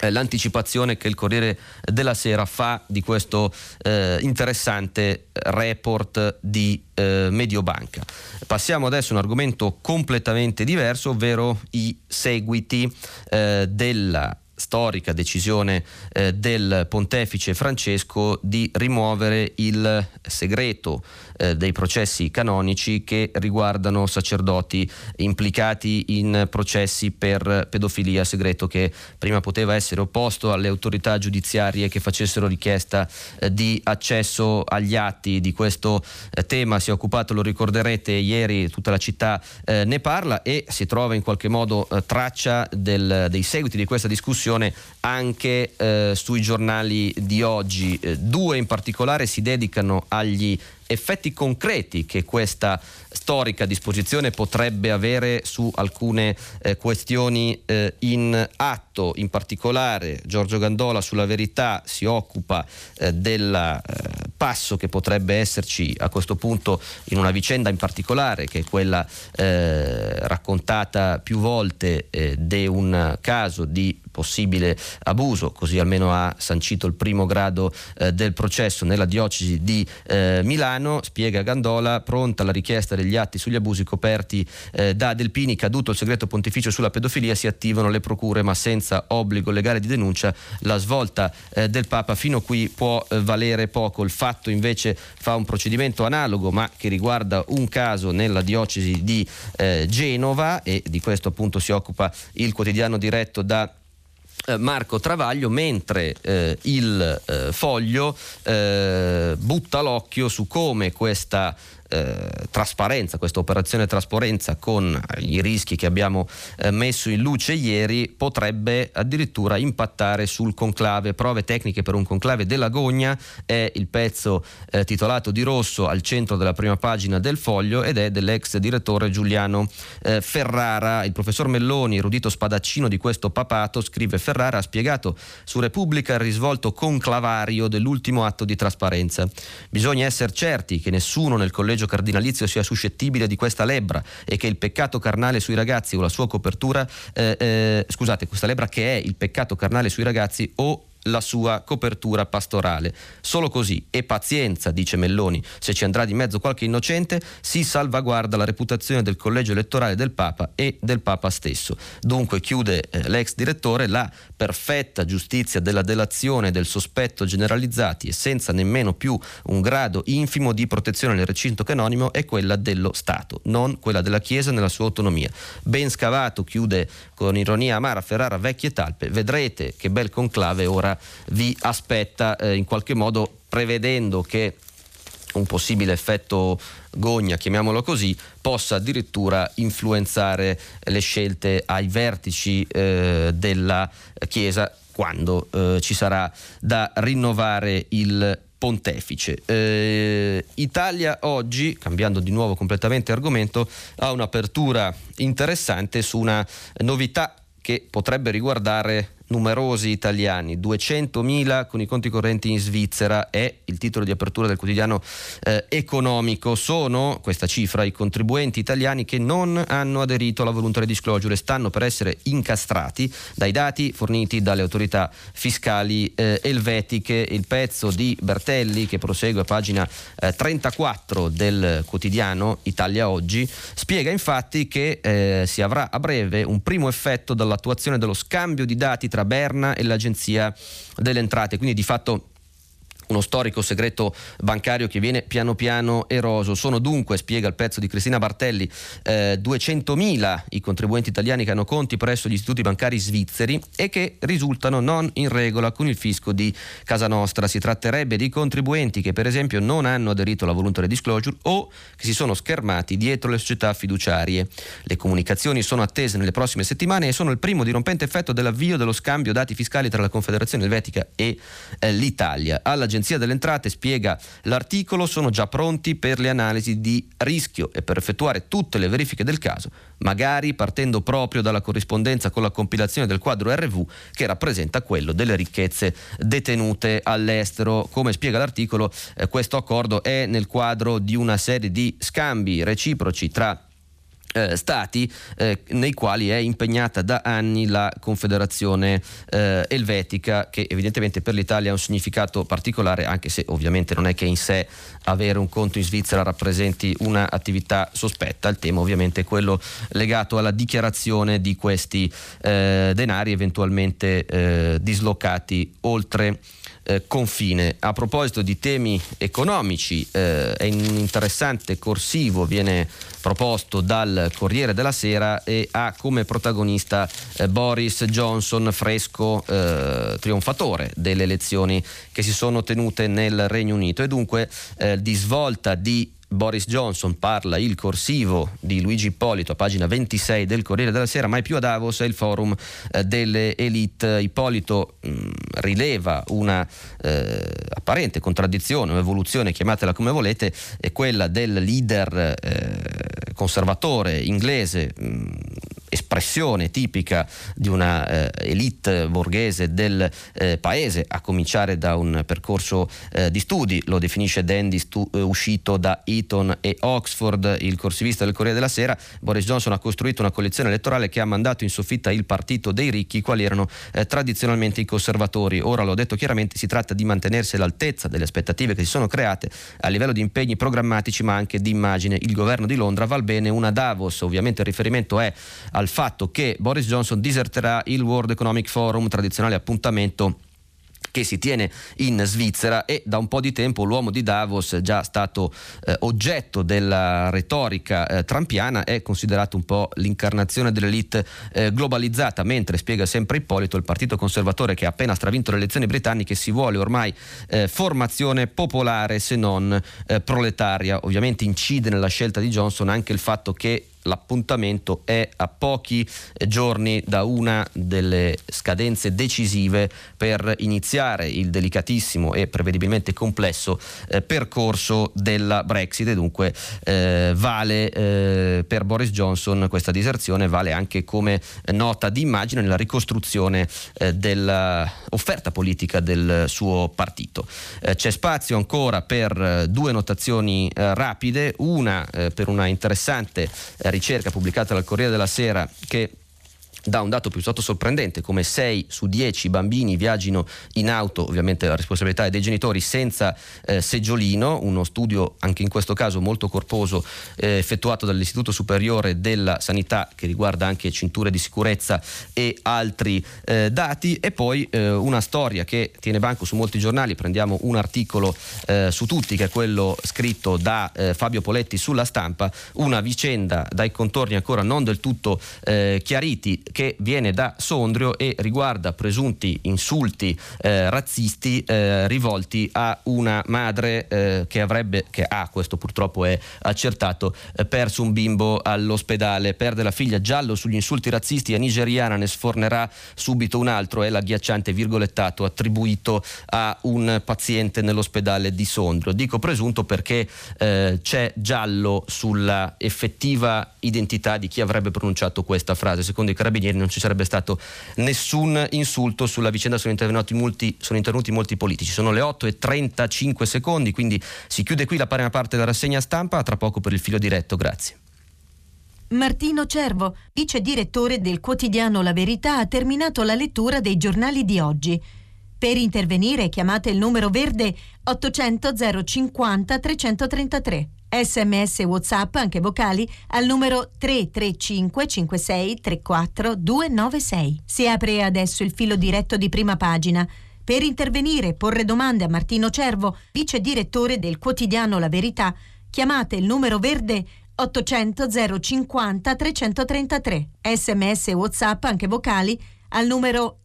l'anticipazione che il Corriere della Sera fa di questo eh, interessante report di eh, Mediobanca. Passiamo adesso a un argomento completamente diverso, ovvero i seguiti eh, della storica decisione eh, del pontefice Francesco di rimuovere il segreto eh, dei processi canonici che riguardano sacerdoti implicati in processi per pedofilia, segreto che prima poteva essere opposto alle autorità giudiziarie che facessero richiesta eh, di accesso agli atti di questo eh, tema. Si è occupato, lo ricorderete, ieri tutta la città eh, ne parla e si trova in qualche modo eh, traccia del, dei seguiti di questa discussione anche eh, sui giornali di oggi. due in particolare si dedicano agli effetti concreti che questa storica disposizione potrebbe avere su alcune eh, questioni eh, in atto. In particolare Giorgio Gandola sulla verità si occupa eh, del eh, passo che potrebbe esserci a questo punto in una vicenda in particolare che è quella eh, raccontata più volte eh, di un caso di possibile abuso, così almeno ha sancito il primo grado del processo nella diocesi di Milano, spiega Gandola, pronta la richiesta degli atti sugli abusi coperti eh, da Delpini, caduto il segreto pontificio sulla pedofilia, si attivano le procure ma senza obbligo legale di denuncia. La svolta eh, del Papa fino a qui può eh, valere poco. Il fatto invece fa un procedimento analogo ma che riguarda un caso nella diocesi di eh, Genova e di questo appunto si occupa il quotidiano diretto da eh, Marco Travaglio, mentre eh, il eh, foglio eh, butta l'occhio su come questa eh, trasparenza, questa operazione trasparenza con i rischi che abbiamo eh, messo in luce ieri potrebbe addirittura impattare sul conclave. Prove tecniche per un conclave della Gogna è il pezzo eh, titolato di rosso al centro della prima pagina del foglio ed è dell'ex direttore Giuliano eh, Ferrara. Il professor Melloni, erudito spadaccino di questo papato, scrive Ferrara, ha spiegato su Repubblica il risvolto conclavario dell'ultimo atto di trasparenza. Bisogna essere certi che nessuno nel collegio collegio cardinalizio sia suscettibile di questa lebbra e che il peccato carnale sui ragazzi o la sua copertura, eh, eh, scusate, questa lebbra che è il peccato carnale sui ragazzi o la sua copertura pastorale. Solo così, e pazienza, dice Melloni, se ci andrà di mezzo qualche innocente, si salvaguarda la reputazione del collegio elettorale del Papa e del Papa stesso. Dunque, chiude eh, l'ex direttore, la perfetta giustizia della delazione del sospetto generalizzati e senza nemmeno più un grado infimo di protezione nel recinto canonimo è quella dello Stato, non quella della Chiesa nella sua autonomia. Ben scavato, chiude con ironia amara Ferrara vecchie talpe, vedrete che bel conclave ora vi aspetta eh, in qualche modo prevedendo che un possibile effetto gogna, chiamiamolo così, possa addirittura influenzare le scelte ai vertici eh, della Chiesa quando eh, ci sarà da rinnovare il pontefice. Eh, Italia oggi, cambiando di nuovo completamente argomento, ha un'apertura interessante su una novità che potrebbe riguardare numerosi italiani, 200.000 con i conti correnti in Svizzera, è il titolo di apertura del quotidiano eh, economico. Sono, questa cifra, i contribuenti italiani che non hanno aderito alla voluntary disclosure stanno per essere incastrati dai dati forniti dalle autorità fiscali eh, elvetiche. Il pezzo di Bertelli, che prosegue a pagina eh, 34 del quotidiano Italia Oggi, spiega infatti che eh, si avrà a breve un primo effetto dall'attuazione dello scambio di dati tra Berna e l'Agenzia delle Entrate, quindi di fatto uno storico segreto bancario che viene piano piano eroso. Sono dunque, spiega il pezzo di Cristina Bartelli, eh, 200.000 i contribuenti italiani che hanno conti presso gli istituti bancari svizzeri e che risultano non in regola con il fisco di casa nostra. Si tratterebbe di contribuenti che per esempio non hanno aderito alla voluntary disclosure o che si sono schermati dietro le società fiduciarie. Le comunicazioni sono attese nelle prossime settimane e sono il primo dirompente effetto dell'avvio dello scambio dati fiscali tra la Confederazione Elvetica e eh, l'Italia. Alla l'Agenzia delle Entrate, spiega l'articolo, sono già pronti per le analisi di rischio e per effettuare tutte le verifiche del caso, magari partendo proprio dalla corrispondenza con la compilazione del quadro RV che rappresenta quello delle ricchezze detenute all'estero. Come spiega l'articolo, eh, questo accordo è nel quadro di una serie di scambi reciproci tra eh, stati eh, nei quali è impegnata da anni la Confederazione eh, Elvetica che evidentemente per l'Italia ha un significato particolare anche se ovviamente non è che in sé avere un conto in Svizzera rappresenti un'attività sospetta, il tema ovviamente è quello legato alla dichiarazione di questi eh, denari eventualmente eh, dislocati oltre eh, confine. A proposito di temi economici, eh, è un interessante corsivo, viene proposto dal Corriere della Sera e ha come protagonista eh, Boris Johnson, fresco eh, trionfatore delle elezioni che si sono tenute nel Regno Unito e dunque eh, di svolta di Boris Johnson parla il corsivo di Luigi Ippolito a pagina 26 del Corriere della Sera, mai più a Davos è il forum eh, delle elite. Ippolito mh, mm, rileva una eh, apparente contraddizione o evoluzione, chiamatela come volete, è quella del leader eh, conservatore inglese mh, mm, espressione tipica di una eh, elite borghese del eh, paese, a cominciare da un percorso eh, di studi, lo definisce Dandy stu- eh, uscito da Eton e Oxford, il corsivista del Corriere della Sera, Boris Johnson ha costruito una collezione elettorale che ha mandato in soffitta il partito dei ricchi, quali erano eh, tradizionalmente i conservatori. Ora l'ho detto chiaramente, si tratta di mantenersi all'altezza delle aspettative che si sono create a livello di impegni programmatici ma anche di immagine. Il governo di Londra val bene una Davos, ovviamente il riferimento è al fatto che Boris Johnson diserterà il World Economic Forum, tradizionale appuntamento che si tiene in Svizzera e da un po' di tempo l'uomo di Davos, già stato eh, oggetto della retorica eh, trampiana, è considerato un po' l'incarnazione dell'elite eh, globalizzata, mentre spiega sempre Ippolito, il partito conservatore che ha appena stravinto le elezioni britanniche si vuole ormai eh, formazione popolare se non eh, proletaria. Ovviamente incide nella scelta di Johnson anche il fatto che l'appuntamento è a pochi giorni da una delle scadenze decisive per iniziare il delicatissimo e prevedibilmente complesso eh, percorso della Brexit e dunque eh, vale eh, per Boris Johnson questa diserzione vale anche come nota di immagine nella ricostruzione eh, dell'offerta politica del suo partito. Eh, c'è spazio ancora per eh, due notazioni rapide, una per una interessante ricerca pubblicata dal Corriere della Sera che dà un dato piuttosto sorprendente, come 6 su 10 bambini viaggino in auto, ovviamente la responsabilità è dei genitori, senza eh, seggiolino, uno studio anche in questo caso molto corposo eh, effettuato dall'Istituto Superiore della Sanità che riguarda anche cinture di sicurezza e altri eh, dati. E poi eh, una storia che tiene banco su molti giornali, prendiamo un articolo eh, su tutti che è quello scritto da eh, Fabio Poletti sulla stampa, una vicenda dai contorni ancora non del tutto chiariti che viene da Sondrio e riguarda presunti insulti eh, razzisti eh, rivolti a una madre eh, che avrebbe, che ha, questo purtroppo è accertato, eh, perso un bimbo all'ospedale, perde la figlia giallo sugli insulti razzisti a nigeriana, ne sfornerà subito un altro, è l'agghiacciante virgolettato attribuito a un paziente nell'ospedale di Sondrio. Dico presunto perché eh, c'è giallo sulla effettiva identità di chi avrebbe pronunciato questa frase. Secondo i carabinieri non ci sarebbe stato nessun insulto sulla vicenda sono intervenuti molti, sono intervenuti molti politici sono le 8 e 35 secondi quindi si chiude qui la prima parte della rassegna stampa tra poco per il filo diretto grazie
Martino Cervo, vice direttore del quotidiano La Verità, ha terminato la lettura dei giornali di oggi. Per intervenire chiamate il numero verde 800 050 333. Sms WhatsApp, anche vocali, al numero 335 56 34 296. Si apre adesso il filo diretto di prima pagina. Per intervenire e porre domande a Martino Cervo, vice direttore del quotidiano La Verità, chiamate il numero verde 800 050 333. Sms WhatsApp, anche vocali, al numero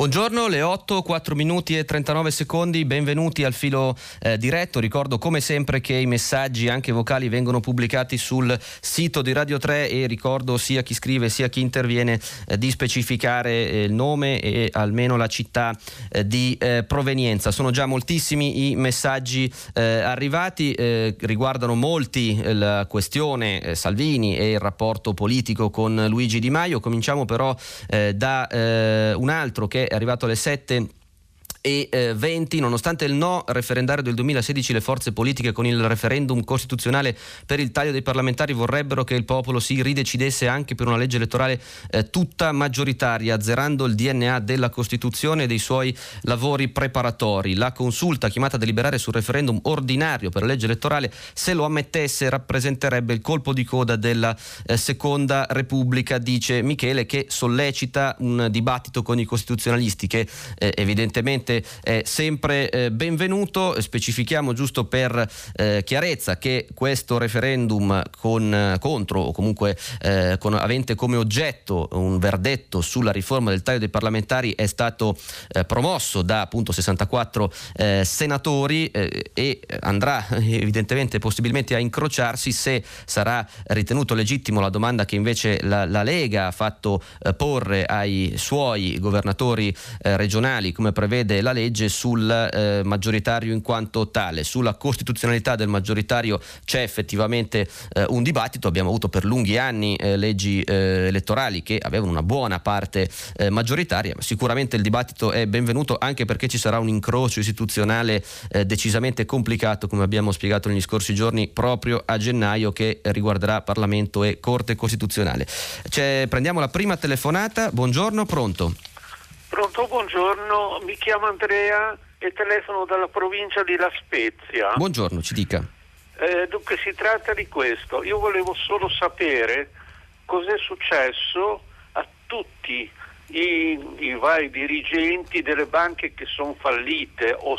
Buongiorno, le 8, 4 minuti e 39 secondi, benvenuti al filo eh, diretto. Ricordo come sempre che i messaggi anche vocali vengono pubblicati sul sito di Radio 3 e ricordo sia chi scrive sia chi interviene eh, di specificare eh, il nome e almeno la città eh, di eh, provenienza. Sono già moltissimi i messaggi eh, arrivati, riguardano molti la questione Salvini e il rapporto politico con Luigi Di Maio. Cominciamo però da un altro che è arrivato alle 7 e eh, 20, nonostante il no referendario del 2016, le forze politiche con il referendum costituzionale per il taglio dei parlamentari vorrebbero che il popolo si ridecidesse anche per una legge elettorale eh, tutta maggioritaria, azzerando il DNA della Costituzione e dei suoi lavori preparatori. La consulta chiamata a deliberare sul referendum ordinario per la legge elettorale, se lo ammettesse, rappresenterebbe il colpo di coda della eh, Seconda Repubblica, dice Michele, che sollecita un dibattito con i costituzionalisti che eh, evidentemente ovviamente è sempre eh, benvenuto. Specifichiamo giusto per eh, chiarezza che questo referendum con, contro o comunque eh, con, avente come oggetto un verdetto sulla riforma del taglio dei parlamentari è stato eh, promosso da appunto 64 eh, senatori e andrà evidentemente possibilmente a incrociarsi se sarà ritenuto legittimo la domanda che invece la, la Lega ha fatto porre ai suoi governatori regionali come prevede la legge sul eh, maggioritario in quanto tale. Sulla costituzionalità del maggioritario c'è effettivamente eh, un dibattito, abbiamo avuto per lunghi anni eh, leggi eh, elettorali che avevano una buona parte eh, maggioritaria, ma sicuramente il dibattito è benvenuto anche perché ci sarà un incrocio istituzionale decisamente complicato, come abbiamo spiegato negli scorsi giorni, proprio a gennaio che riguarderà Parlamento e Corte Costituzionale. C'è, prendiamo la prima telefonata, buongiorno, pronto?
Pronto, buongiorno, mi chiamo Andrea e telefono dalla provincia di La Spezia.
Buongiorno, ci dica.
Eh, dunque si tratta di questo, io volevo solo sapere cos'è successo a tutti i, i vari dirigenti delle banche che sono fallite o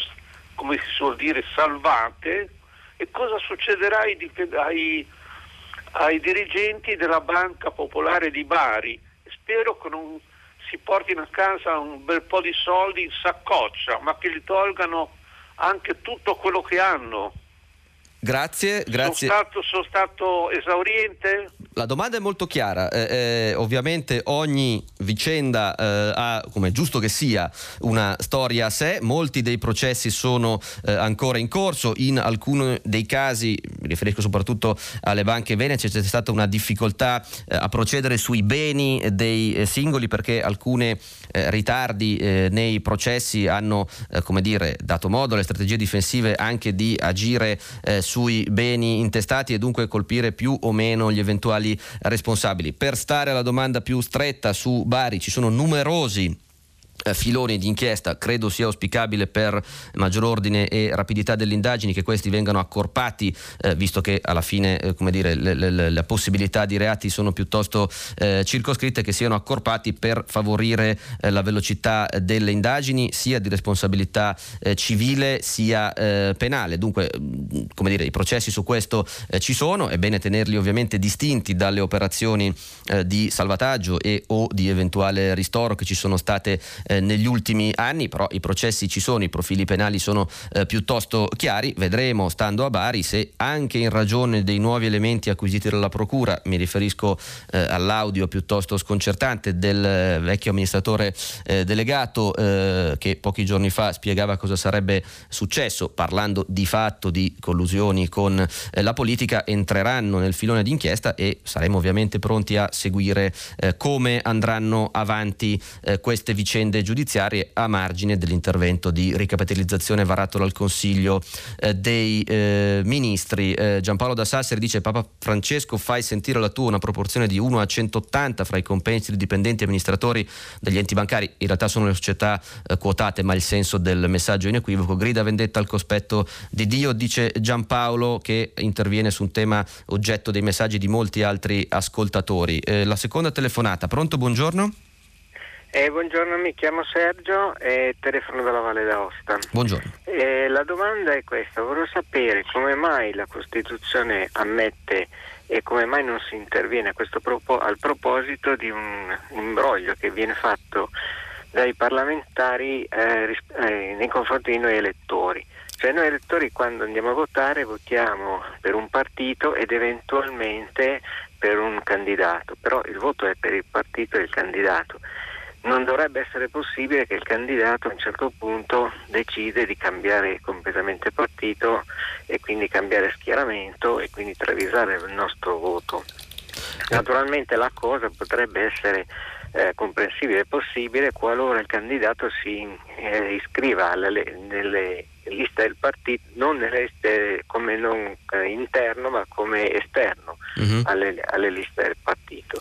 come si suol dire salvate e cosa succederà ai, ai, ai dirigenti della Banca Popolare di Bari. Spero che non si portino a casa un bel po' di soldi in saccoccia, ma che gli tolgano anche tutto quello che hanno.
Grazie, grazie.
Sono stato, sono stato esauriente?
La domanda è molto chiara, eh, eh, ovviamente ogni vicenda eh, ha, come è giusto che sia, una storia a sé, molti dei processi sono eh, ancora in corso, in alcuni dei casi, mi riferisco soprattutto alle banche venete, c'è stata una difficoltà eh, a procedere sui beni dei eh, singoli perché alcuni ritardi nei processi hanno come dire, dato modo alle strategie difensive anche di agire sui beni intestati e dunque colpire più o meno gli eventuali responsabili. Per stare alla domanda più stretta su Bari ci sono numerosi filoni di inchiesta, credo sia auspicabile per maggior ordine e rapidità delle indagini che questi vengano accorpati, eh, visto che alla fine eh, come dire, le, le, le, possibilità di reati sono piuttosto eh, circoscritte, che siano accorpati per favorire eh, la velocità delle indagini sia di responsabilità eh, civile sia penale. Dunque, come dire, i processi su questo ci sono, è bene tenerli ovviamente distinti dalle operazioni di salvataggio e o di eventuale ristoro che ci sono state eh, negli ultimi anni, però i processi ci sono, i profili penali sono eh, piuttosto chiari, vedremo stando a Bari se anche in ragione dei nuovi elementi acquisiti dalla Procura, mi riferisco eh, all'audio piuttosto sconcertante del eh, vecchio amministratore eh, delegato che pochi giorni fa spiegava cosa sarebbe successo parlando di fatto di collusioni con la politica, entreranno nel filone d'inchiesta e saremo ovviamente pronti a seguire come andranno avanti queste vicende giudiziarie a margine dell'intervento di ricapitalizzazione varato dal Consiglio eh, dei eh, Ministri. Eh, Giampaolo da Sassari dice Papa Francesco fai sentire la tua una proporzione di 1 a 180 fra i compensi di dipendenti e amministratori degli enti bancari. In realtà sono le società eh, quotate, ma il senso del messaggio è inequivoco. Grida vendetta al cospetto di Dio, dice Giampaolo che interviene su un tema oggetto dei messaggi di molti altri ascoltatori. Eh, la seconda telefonata, pronto, buongiorno.
Eh, buongiorno, mi chiamo Sergio e telefono dalla Valle d'Aosta.
Buongiorno.
Eh, la domanda è questa, vorrei sapere come mai la Costituzione ammette e come mai non si interviene propo- al proposito di un imbroglio che viene fatto dai parlamentari eh, ris- eh, nei confronti di noi elettori. Cioè noi elettori quando andiamo a votare votiamo per un partito ed eventualmente per un candidato, però il voto è per il partito e il candidato non dovrebbe essere possibile che il candidato a un certo punto decide di cambiare completamente partito e quindi cambiare schieramento e quindi travisare il nostro voto. Naturalmente la cosa potrebbe essere eh, comprensibile e possibile qualora il candidato si eh, iscriva alle, nelle liste del partito, non liste come non eh, interno ma come esterno uh-huh. alle, alle liste del partito.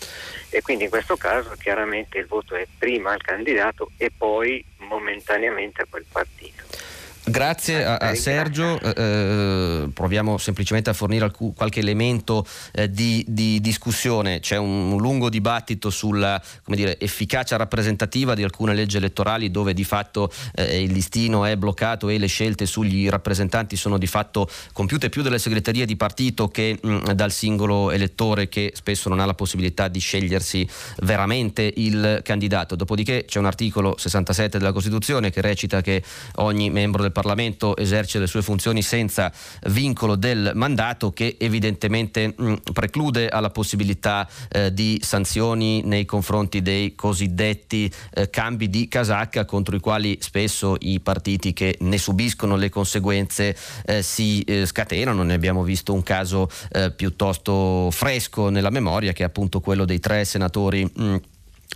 E quindi in questo caso chiaramente il voto è prima al candidato e poi momentaneamente a quel partito.
Grazie a, a Sergio, eh, eh, proviamo semplicemente a fornire alc- qualche elemento eh, di, di, discussione. C'è un, un lungo dibattito sulla dire, efficacia rappresentativa di alcune leggi elettorali dove di fatto eh, il listino è bloccato e le scelte sugli rappresentanti sono di fatto compiute più dalle segreterie di partito che mh, dal singolo elettore che spesso non ha la possibilità di scegliersi veramente il candidato. Dopodiché c'è un articolo 67 della Costituzione che recita che ogni membro del Parlamento esercita le sue funzioni senza vincolo del mandato che evidentemente mh, preclude alla possibilità eh, di sanzioni nei confronti dei cosiddetti eh, cambi di casacca contro i quali spesso i partiti che ne subiscono le conseguenze eh, si eh, scatenano. Ne abbiamo visto un caso eh, piuttosto fresco nella memoria che è appunto quello dei tre senatori mh,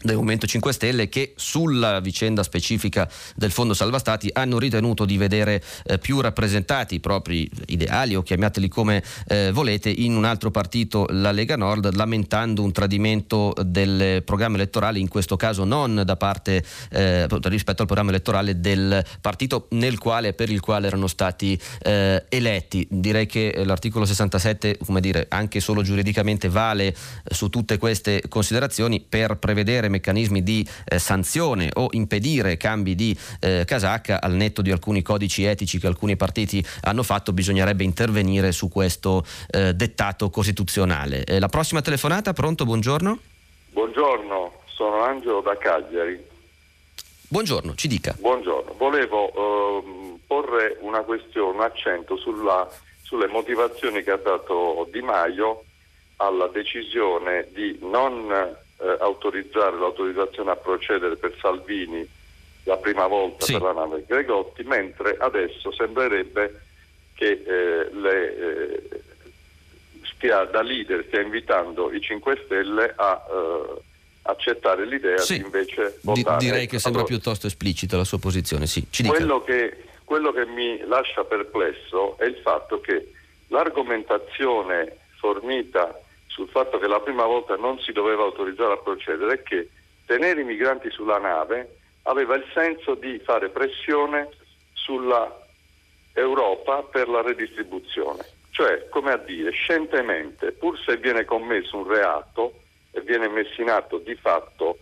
del Movimento 5 Stelle che sulla vicenda specifica del Fondo Salva Stati hanno ritenuto di vedere eh, più rappresentati i propri ideali o chiamateli come eh, volete in un altro partito, la Lega Nord, lamentando un tradimento del programma elettorale, in questo caso non da parte eh, rispetto al programma elettorale del partito nel quale, per il quale erano stati eh, eletti. Direi che l'articolo 67, come dire, anche solo giuridicamente vale eh, su tutte queste considerazioni per prevedere meccanismi di eh, sanzione o impedire cambi di eh, casacca al netto di alcuni codici etici che alcuni partiti hanno fatto, bisognerebbe intervenire su questo eh, dettato costituzionale. Eh, la prossima telefonata, pronto, buongiorno.
Buongiorno, sono Angelo da Cagliari.
Buongiorno, ci dica.
Buongiorno, volevo ehm, porre una questione, un accento sulla, sulle motivazioni che ha dato Di Maio alla decisione di non eh, autorizzare l'autorizzazione a procedere per Salvini la prima volta sì. per la nave Gregotti, mentre adesso sembrerebbe che eh, le, eh, stia, da leader stia invitando i 5 Stelle a eh, accettare l'idea sì. di invece votare.
Di, direi che sembra allora, piuttosto esplicita la sua posizione, sì.
Quello che, quello che mi lascia perplesso è il fatto che l'argomentazione fornita sul fatto che la prima volta non si doveva autorizzare a procedere è che tenere i migranti sulla nave aveva il senso di fare pressione sulla Europa per la redistribuzione. Cioè, come a dire, scientemente, pur se viene commesso un reato e viene messo in atto di fatto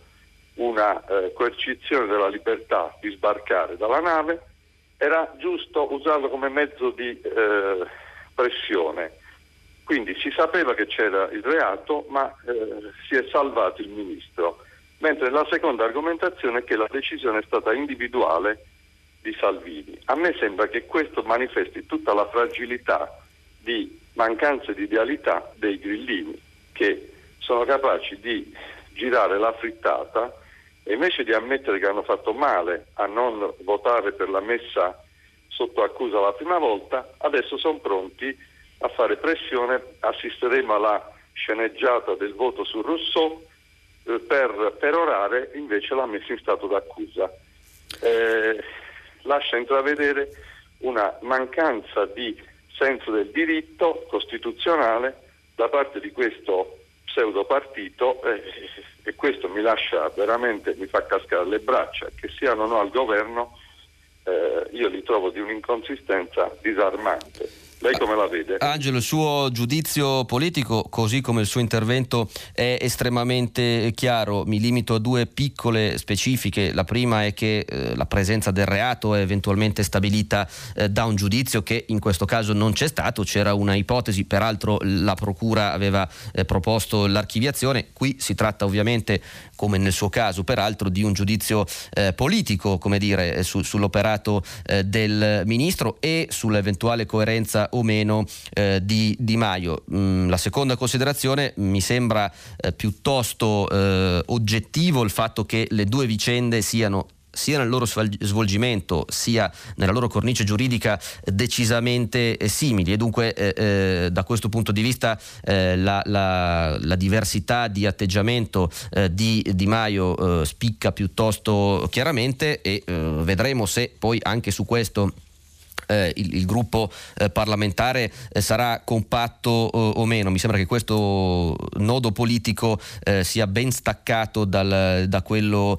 una eh, coercizione della libertà di sbarcare dalla nave, era giusto usarlo come mezzo di eh, pressione quindi si sapeva che c'era il reato, ma eh, si è salvato il ministro. mentre la seconda argomentazione è che la decisione è stata individuale di Salvini. A me sembra che questo manifesti tutta la fragilità di mancanza di idealità dei grillini che sono capaci di girare la frittata e invece di ammettere che hanno fatto male a non votare per la messa sotto accusa la prima volta, adesso sono pronti a fare pressione, assisteremo alla sceneggiata del voto su Rousseau eh, per perorare invece la messa in stato d'accusa. Eh, lascia intravedere una mancanza di senso del diritto costituzionale da parte di questo pseudo partito eh, e questo mi lascia veramente, mi fa cascare le braccia, che siano o no al governo, eh, io li trovo di un'inconsistenza disarmante. Lei come la vede?
Angelo, il suo giudizio politico, così come il suo intervento, è estremamente chiaro. Mi limito a due piccole specifiche. La prima è che eh, la presenza del reato è eventualmente stabilita eh, da un giudizio che in questo caso non c'è stato. C'era una ipotesi, peraltro la Procura aveva eh, proposto l'archiviazione. Qui si tratta ovviamente, come nel suo caso, peraltro, di un giudizio eh, politico, come dire, su, sull'operato eh, del Ministro e sull'eventuale coerenza o meno eh, di Di Maio. Mm, la seconda considerazione mi sembra eh, piuttosto eh, oggettivo il fatto che le due vicende siano sia nel loro svolgimento sia nella loro cornice giuridica decisamente eh, simili e dunque eh, eh, da questo punto di vista eh, la, la, la, diversità di atteggiamento eh, di Di Maio spicca piuttosto chiaramente e vedremo se poi anche su questo eh, il, il, gruppo eh, parlamentare eh, sarà compatto eh, o meno. Mi sembra che questo nodo politico eh, sia ben staccato dal, da quello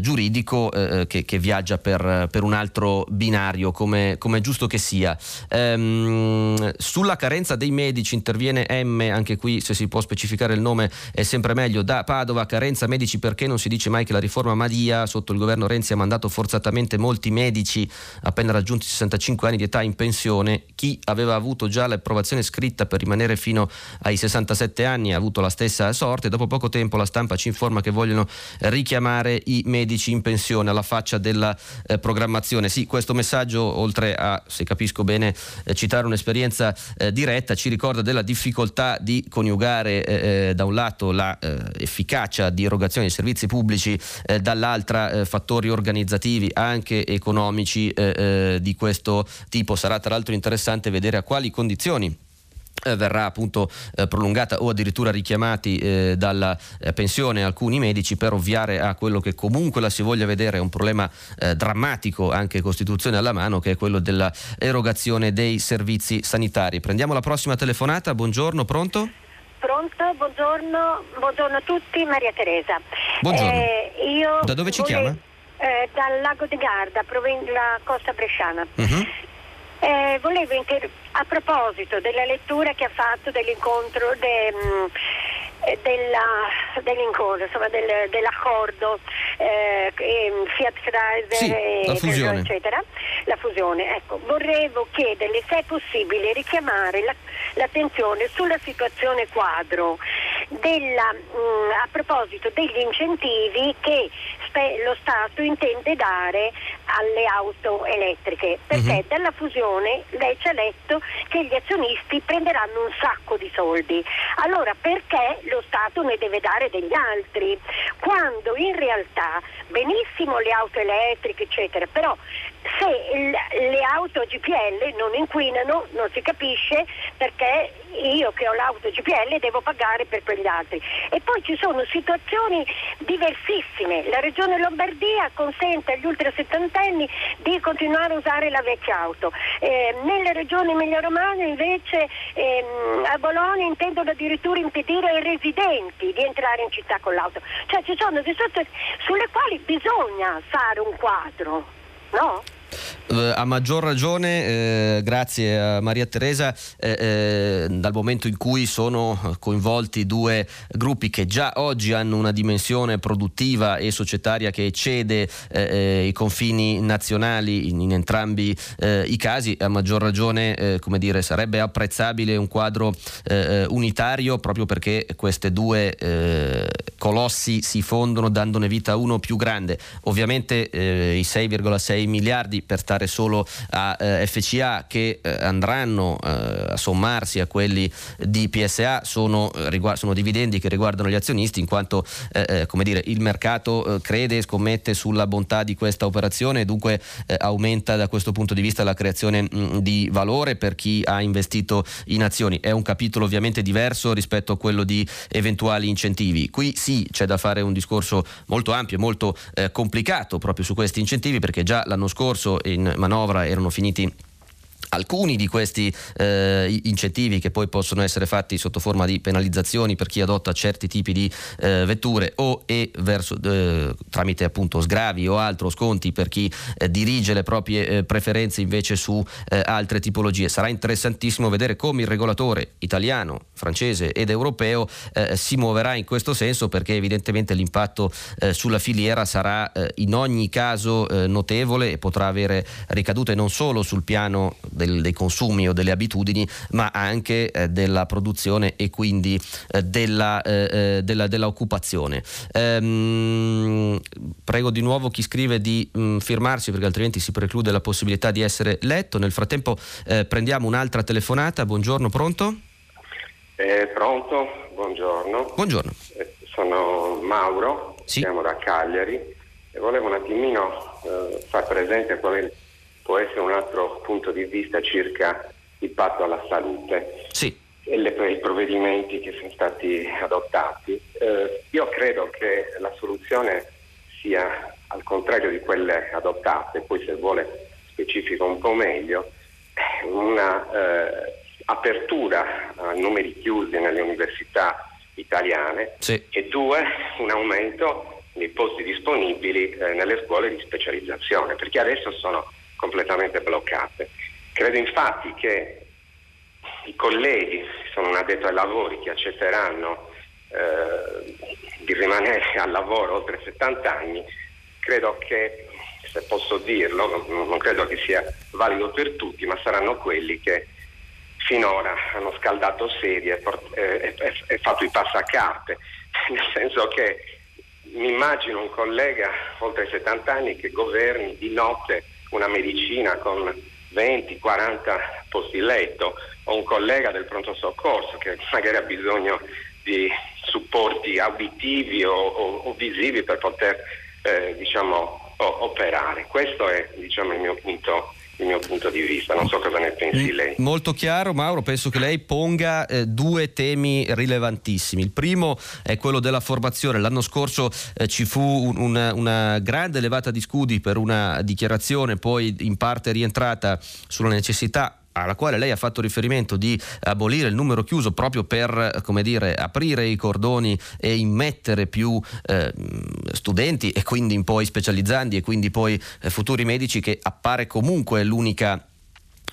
giuridico che, che, viaggia per, per, un altro binario, come, come è giusto che sia. Ehm, sulla carenza dei medici interviene M, anche qui se si può specificare il nome è sempre meglio, da Padova, carenza medici perché non si dice mai che la riforma Madia sotto il governo Renzi ha mandato forzatamente molti medici appena raggiunti 65 65 anni di età in pensione, chi aveva avuto già l'approvazione scritta per rimanere fino ai 67 anni ha avuto la stessa sorte. Dopo poco tempo la stampa ci informa che vogliono richiamare i medici in pensione alla faccia della eh, programmazione. Sì, questo messaggio, oltre a, se capisco bene, eh, citare un'esperienza eh, diretta, ci ricorda della difficoltà di coniugare eh, eh, da un lato l'efficacia eh, di erogazione dei servizi pubblici, dall'altra fattori organizzativi anche economici di questo tipo. Sarà tra l'altro interessante vedere a quali condizioni eh, verrà appunto eh, prolungata o addirittura richiamati eh, dalla eh, pensione alcuni medici per ovviare a quello che comunque la si voglia vedere è un problema drammatico anche Costituzione alla mano che è quello dell'erogazione dei servizi sanitari. Prendiamo la prossima telefonata, buongiorno, pronto?
Pronto, buongiorno, buongiorno a tutti, Maria Teresa.
Buongiorno. Da dove ci
volevo...
chiama?
Dal lago di Garda, della costa bresciana. Uh-huh. Eh, volevo inter- a proposito della lettura che ha fatto dell'incontro de, mh, mm, eh, della, dell'incontro, insomma, del, dell'accordo eh, Fiat Chrysler
sì,
eccetera, la fusione. Ecco, vorrevo chiederle se è possibile richiamare la, l'attenzione sulla situazione quadro della, mh, mm, a proposito degli incentivi che lo Stato intende dare alle auto elettriche, perché uh-huh. dalla fusione lei ci ha letto che gli azionisti prenderanno un sacco di soldi. Allora perché lo Stato ne deve dare degli altri? Quando in realtà benissimo le auto elettriche, eccetera, però se le auto GPL non inquinano non si capisce perché io che ho l'auto GPL devo pagare per quegli altri. E poi ci sono situazioni diversissime. La regione Lombardia consente agli ultra settantenni di continuare a usare la vecchia auto. Eh, nelle regioni Emilia-Romagna invece ehm, a Bologna intendono addirittura impedire ai residenti di entrare in città con l'auto. Cioè ci sono situazioni sulle quali bisogna fare un quadro, no?
Uh, a maggior ragione, eh, grazie a Maria Teresa, eh, eh, dal momento in cui sono coinvolti due gruppi che già oggi hanno una dimensione produttiva e societaria che eccede eh, eh, i confini nazionali in, in entrambi i casi, a maggior ragione dire, sarebbe apprezzabile un quadro unitario proprio perché queste due colossi si fondono dandone vita a uno più grande. Ovviamente i 6,6 miliardi per stare solo a eh, FCA che eh, andranno eh, a sommarsi a quelli di PSA sono, eh, riguard- sono, dividendi che riguardano gli azionisti in quanto eh, come dire, il mercato crede e scommette sulla bontà di questa operazione e dunque aumenta da questo punto di vista la creazione mh, mm, di valore per chi ha investito in azioni. È un capitolo ovviamente diverso rispetto a quello di eventuali incentivi. Qui sì c'è da fare un discorso molto ampio e molto complicato proprio su questi incentivi perché già l'anno scorso in manovra erano finiti alcuni di questi eh, incentivi che poi possono essere fatti sotto forma di penalizzazioni per chi adotta certi tipi di eh, vetture o e verso, eh, tramite appunto sgravi o altro sconti per chi eh, dirige le proprie eh, preferenze invece su eh, altre tipologie. Sarà interessantissimo vedere come il regolatore italiano, francese ed europeo si muoverà in questo senso perché evidentemente l'impatto sulla filiera sarà in ogni caso notevole e potrà avere ricadute non solo sul piano del, dei consumi o delle abitudini, ma anche eh, della produzione e quindi eh, della, eh, eh della, dell'occupazione. Ehm, prego di nuovo chi scrive di mh, mm, firmarsi perché altrimenti si preclude la possibilità di essere letto. Nel frattempo eh, prendiamo un'altra telefonata. Buongiorno, pronto?
Eh, pronto, buongiorno.
Buongiorno.
sono Mauro,
sì.
siamo da Cagliari e volevo un attimino far presente qual è può essere un altro punto di vista circa il patto alla salute
sì.
e le, i provvedimenti che sono stati adottati. Eh, io credo che la soluzione sia al contrario di quelle adottate, poi se vuole specifico un po' meglio, una eh, apertura a numeri chiusi nelle università italiane
sì.
e due, un aumento dei posti disponibili eh, nelle scuole di specializzazione, perché adesso sono completamente bloccate. Credo infatti che i colleghi, sono un addetto ai lavori, che accetteranno eh, di rimanere al lavoro oltre 70 anni, credo che, se posso dirlo, non, credo che sia valido per tutti, ma saranno quelli che finora hanno scaldato sedie e, e, e, e fatto i passacarte, nel senso che mi immagino un collega oltre 70 anni che governi di notte una medicina con 20-40 posti letto o un collega del pronto soccorso che magari ha bisogno di supporti auditivi o, o, o visivi per poter eh, diciamo, operare. Questo è diciamo, il mio punto il mio punto di vista. Non so cosa ne pensi mm, lei.
Molto chiaro, Mauro. Penso che lei ponga eh, due temi rilevantissimi. Il primo è quello della formazione. L'anno scorso eh, ci fu un, una, una, grande levata di scudi per una dichiarazione, poi in parte rientrata sulla necessità alla quale lei ha fatto riferimento di abolire il numero chiuso proprio per come dire, aprire i cordoni e immettere più eh, studenti e quindi poi specializzandi e quindi poi eh, futuri medici che appare comunque l'unica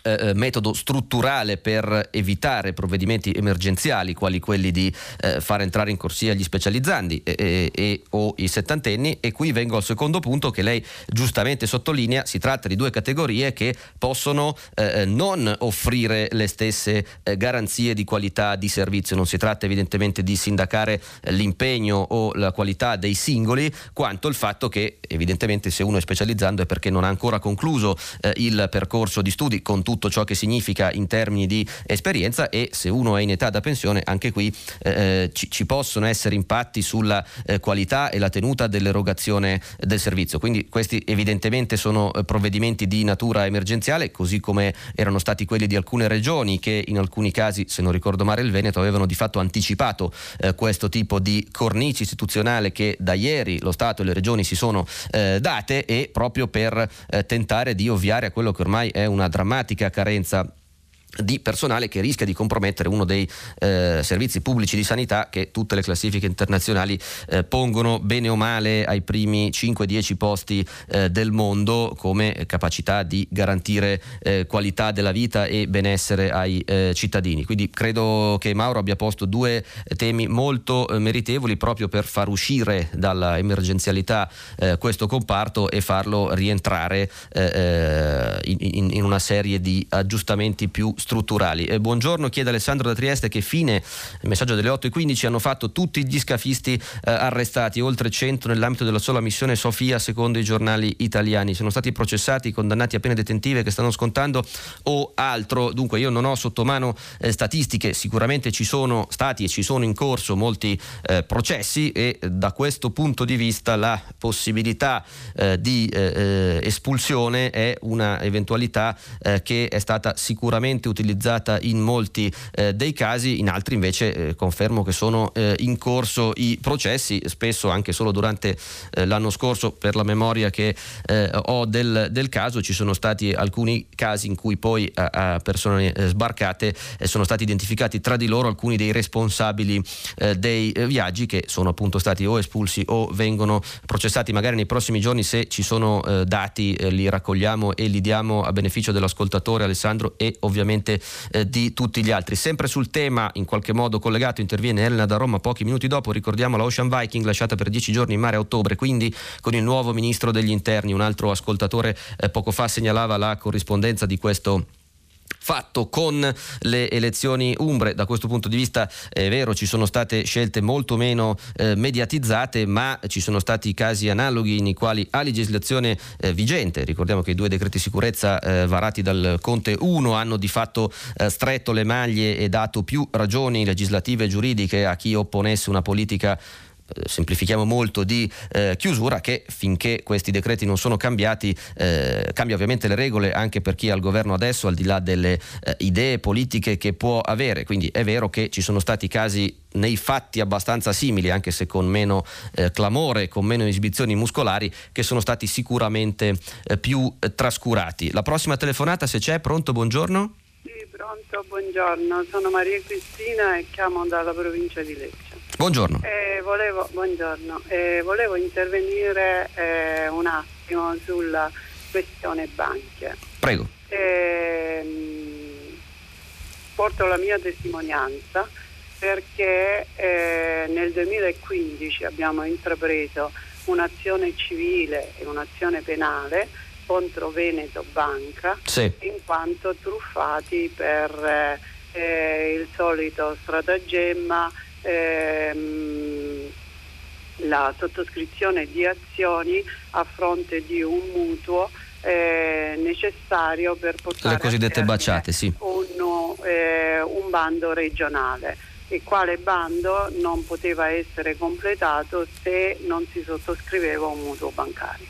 eh, eh, metodo strutturale per evitare provvedimenti emergenziali quali quelli di eh, far entrare in corsia gli specializzandi e, e, o i settantenni. E qui vengo al secondo punto che lei giustamente sottolinea, si tratta di due categorie che possono eh, non offrire le stesse eh, garanzie di qualità di servizio, non si tratta evidentemente di sindacare l'impegno o la qualità dei singoli, quanto il fatto che evidentemente se uno è specializzando è perché non ha ancora concluso eh, il percorso di studi con tutti tutto ciò che significa in termini di esperienza e se uno è in età da pensione anche qui eh, ci, ci, possono essere impatti sulla eh, qualità e la tenuta dell'erogazione del servizio. Quindi questi evidentemente sono eh, provvedimenti di natura emergenziale, così come erano stati quelli di alcune regioni che in alcuni casi, se non ricordo male il Veneto, avevano di fatto anticipato eh, questo tipo di cornice istituzionale che da ieri lo Stato e le regioni si sono eh, date e proprio per eh, tentare di ovviare a quello che ormai è una drammatica carenza di personale che rischia di compromettere uno dei eh, servizi pubblici di sanità che tutte le classifiche internazionali eh, pongono bene o male ai primi 5-10 posti eh, del mondo come capacità di garantire eh, qualità della vita e benessere ai eh, cittadini. Quindi credo che Mauro abbia posto due temi molto eh, meritevoli proprio per far uscire dalla emergenzialità questo comparto e farlo rientrare in, in, una serie di aggiustamenti più strutturali. Eh, buongiorno, chiede Alessandro da Trieste che fine, il messaggio delle 8.15, hanno fatto tutti gli scafisti eh, arrestati, oltre 100 nell'ambito della sola missione Sofia, secondo i giornali italiani. Sono stati processati, condannati a pene detentive che stanno scontando o altro. Dunque io non ho sotto mano eh, statistiche, sicuramente ci sono stati e ci sono in corso molti eh, processi e da questo punto di vista la possibilità eh, di eh, espulsione è una eventualità che è stata sicuramente utilizzata in molti eh, dei casi, in altri invece eh, confermo che sono eh, in corso i processi, spesso anche solo durante eh, l'anno scorso per la memoria che eh, ho del, del, caso. Ci sono stati alcuni casi in cui poi a, a persone eh, sbarcate sono stati identificati tra di loro alcuni dei responsabili dei viaggi che sono appunto stati o espulsi o vengono processati. Magari nei prossimi giorni se ci sono dati li raccogliamo e li diamo a beneficio dell'ascoltatore Alessandro e ovviamente ovviamente eh, di tutti gli altri. Sempre sul tema, in qualche modo collegato, interviene Elena da Roma pochi minuti dopo. Ricordiamo la Ocean Viking lasciata per dieci giorni in mare a ottobre, quindi con il nuovo ministro degli interni. Un altro ascoltatore eh, poco fa segnalava la corrispondenza di questo fatto con le elezioni umbre. Da questo punto di vista è vero, ci sono state scelte molto meno eh, mediatizzate, ma ci sono stati casi analoghi nei quali a legislazione eh, vigente, ricordiamo che i due decreti sicurezza eh, varati dal Conte 1 hanno di fatto eh, stretto le maglie e dato più ragioni legislative e giuridiche a chi opponesse una politica semplifichiamo molto, di eh, chiusura che finché questi decreti non sono cambiati eh, cambia ovviamente le regole anche per chi è al governo adesso al di là delle eh, idee politiche che può avere. Quindi è vero che ci sono stati casi nei fatti abbastanza simili, anche se con meno eh, clamore, con meno esibizioni muscolari, che sono stati sicuramente eh, più trascurati. La prossima telefonata, se c'è, pronto, buongiorno.
Sì, pronto, buongiorno. Sono Maria Cristina e chiamo dalla provincia di Lecce.
Buongiorno.
Eh, volevo, buongiorno. Eh, volevo intervenire eh, un attimo sulla questione banche.
Prego.
Ehm, porto la mia testimonianza perché eh, nel 2015 abbiamo intrapreso un'azione civile e un'azione penale contro Veneto Banca
sì.
in quanto truffati per eh, il solito stratagemma ehm, la sottoscrizione di azioni a fronte di un mutuo eh, necessario per portare
le cosiddette baciate, sì.
un, eh, un bando regionale il quale bando non poteva essere completato se non si sottoscriveva un mutuo bancario.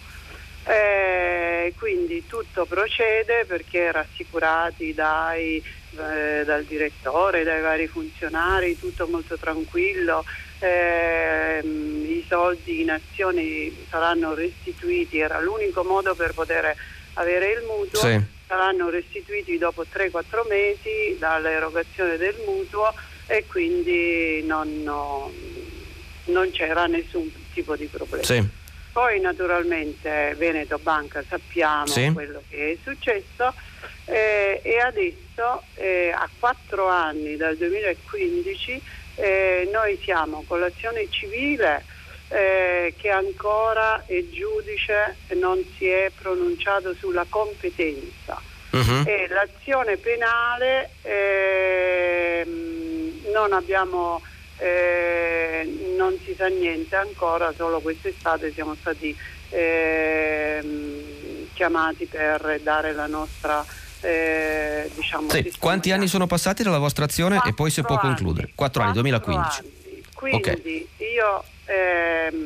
Eh, quindi tutto procede perché rassicurati dai eh, dal direttore, dai vari funzionari, tutto molto tranquillo. Eh, I soldi in azioni saranno restituiti, era l'unico modo per poter avere il mutuo.
Sì.
Saranno restituiti dopo 3-4 mesi dall'erogazione del mutuo e quindi non, no, non c'era nessun tipo di problema.
Sì.
Poi naturalmente Veneto Banca sappiamo
sì.
quello che è successo eh, e adesso eh, a quattro anni dal 2015 eh, noi siamo con l'azione civile eh, che ancora il giudice non si è pronunciato sulla competenza
uh-huh.
e l'azione penale ehm, non abbiamo eh, non si sa niente ancora, solo quest'estate siamo stati ehm, chiamati per dare la nostra eh, diciamo,
sì. Quanti anni sono passati dalla vostra azione
quattro
e poi se può
anni,
concludere? 4 anni, 2015.
Anni. Quindi okay. io ehm,